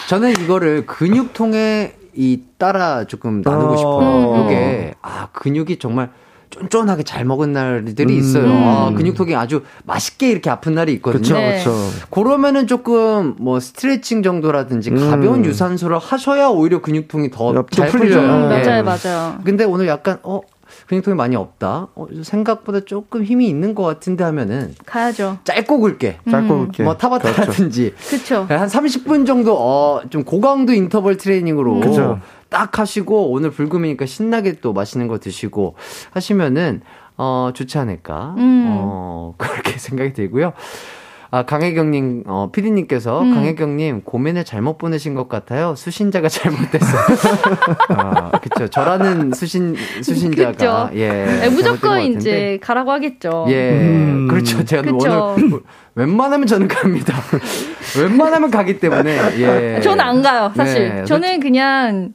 저는 이거를 근육통에 이 따라 조금 나누고
어.
싶어요.
음.
이게 아 근육이 정말 쫀쫀하게 잘 먹은 날들이
음.
있어요.
음.
아, 근육통이 아주 맛있게 이렇게 아픈 날이 있거든요.
그쵸,
네.
그쵸.
그러면은 조금 뭐 스트레칭 정도라든지
음.
가벼운 유산소를 하셔야 오히려 근육통이 더또잘
풀리죠.
풀려요.
음,
예.
맞아요, 맞아요.
근데 오늘 약간 어 근육통이 많이 없다. 어, 생각보다 조금 힘이 있는 것 같은데 하면은
가야죠.
짧고 굵게
짧고
음.
굵게.
뭐 타바타라든지
그쵸.
한 30분 정도 어 좀 고강도 인터벌 트레이닝으로
그죠.
딱 하시고 오늘 불금이니까 신나게 또 맛있는 거 드시고 하시면은 어 좋지 않을까
음.
어 그렇게 생각이 들고요. 아, 강혜경님, 어, 피디님께서,
음.
강혜경님, 고민을 잘못 보내신 것 같아요. 수신자가 잘못됐어요. 아, 그쵸. 저라는 수신, 수신자가.
그쵸.
예.
네, 무조건. 이제 가라고 하겠죠.
예,
음.
그렇죠. 제가
그쵸.
오늘 웬만하면 저는 갑니다. 웬만하면 가기 때문에 예.
저는 안 가요, 사실.
네,
저는 그냥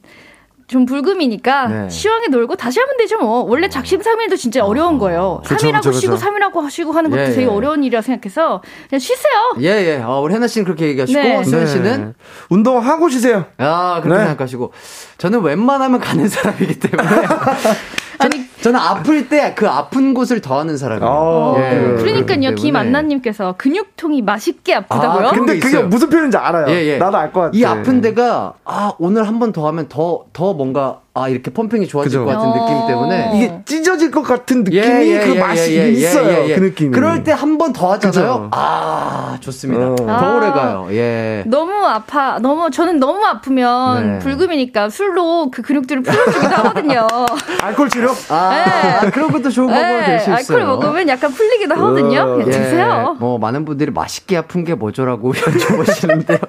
좀 불금이니까
네.
시원하게 놀고 다시 하면 되죠, 뭐. 원래 작심삼일도 진짜 어려운 거예요.
그쵸,
3일하고
그쵸,
쉬고
그쵸.
3일하고 쉬고 하는 것도
예,
되게
예.
어려운 일이라 생각해서 그냥 쉬세요.
예, 예. 어, 우리 해나 씨는 그렇게 얘기하시고,
네.
수현
네.
씨는?
운동하고 쉬세요.
아, 그렇게
네.
생각하시고. 저는 웬만하면 가는 사람이기 때문에.
아니,
저는 아플 때 그 아픈 곳을 더하는 사람이에요.
어,
예. 그렇기
그러니까요. 김안나님께서 근육통이 맛있게 아프다고요?
아,
근데
게
그게. 무슨 표현인지 알아요.
예, 예.
나도 알 것 같아.
이 아픈 데가, 아, 오늘 한 번 더 하면 더, 더 뭔가, 아, 이렇게 펌핑이 좋아질
그죠.
것 같은
어.
느낌 때문에.
이게 찢어질 것 같은 느낌이
예, 예,
그
예,
맛이
예, 예,
있어요.
예, 예.
그 느낌이.
그럴 때 한 번 더 하잖아요.
그죠.
아, 좋습니다.
어.
더 오래 가요. 예.
너무 아파, 너무, 저는 너무 아프면
네.
불금이니까 술로 그 근육들을 풀어주기도 하거든요.
알코올 치료?
아,
네.
그런 것도 좋은 방법이
네,
될수 있어요.
알코올 먹으면 약간 풀리기도 하거든요.
어,
드세요.
뭐 많은 분들이 맛있게 아픈 게 뭐죠라고 여쭤보시는데요.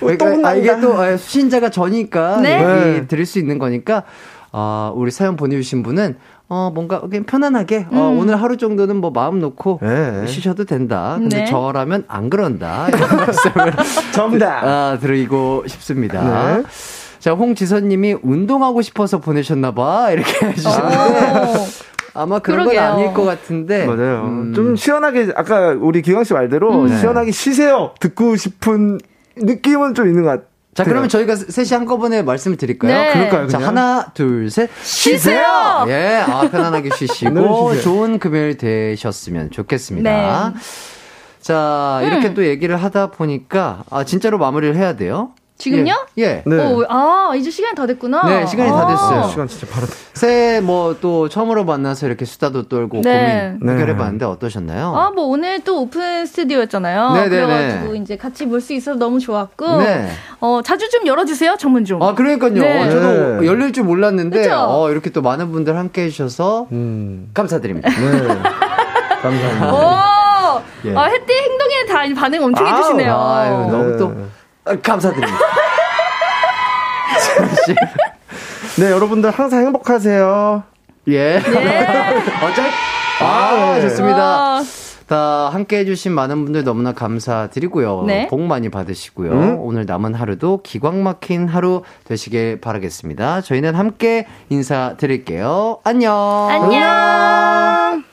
그러니까. 아, 이게 또 아, 수신자가 저니까
네.
얘기
네.
드릴 수 있는 거니까 아, 우리 사연 보내주신 분은 어 뭔가 그냥 편안하게 어,
음.
오늘 하루 정도는 뭐 마음 놓고
네.
쉬셔도 된다. 근데
네.
저라면 안 그런다. 이런 말씀을
정답.
아, 드리고 싶습니다.
네.
자, 홍지선님이 운동하고 싶어서 보내셨나봐. 이렇게 해주시는데.
오.
아마 그런
그러게요.
건 아닐 것 같은데.
맞아요.
음.
좀 시원하게 아까 우리 기광 씨 말대로
음.
시원하게 쉬세요. 듣고 싶은 느낌은 좀 있는 것
자, 그러면 저희가 셋이 한꺼번에 말씀을 드릴까요?
네.
그럴까요?
자,
그냥?
하나, 둘, 셋.
쉬세요!
예, 아, 편안하게
네,
쉬시고,
쉬세요.
좋은 금요일 되셨으면 좋겠습니다.
네.
자, 이렇게 또 얘기를 하다 보니까, 아, 진짜로 마무리를 해야 돼요.
지금요?
예. 예.
네.
어, 아, 이제 시간이 다 됐구나.
네, 시간이 다
아.
됐어요.
시간 진짜 바로.
새해 뭐 또 처음으로 만나서 이렇게 수다도 떨고
네.
고민 해결해봤는데 어떠셨나요?
아, 뭐 오늘 또 오픈 스튜디오였잖아요.
네네네.
그래가지고 이제 같이 볼 수 있어서 너무 좋았고.
네.
어, 자주 좀 열어주세요, 정문 좀.
아, 그러니까요.
네.
어, 저도
네.
열릴 줄 몰랐는데,
그쵸?
어, 이렇게 또 많은 분들 함께 해주셔서
음.
감사드립니다.
네. 감사합니다.
오!
예.
아, 혜띠 행동에 다 반응 엄청 해주시네요.
아유, 너무 또,
네.
아, 감사드립니다. 씨.
네, 여러분들 항상 행복하세요.
예. 어쩔? 아,
네.
좋습니다.
아,
다 함께 해주신 많은 분들 너무나 감사드리고요.
네.
복 많이 받으시고요.
음.
오늘 남은 하루도 기광 막힌 하루 되시길 바라겠습니다. 저희는 함께 인사드릴게요. 안녕.
안녕.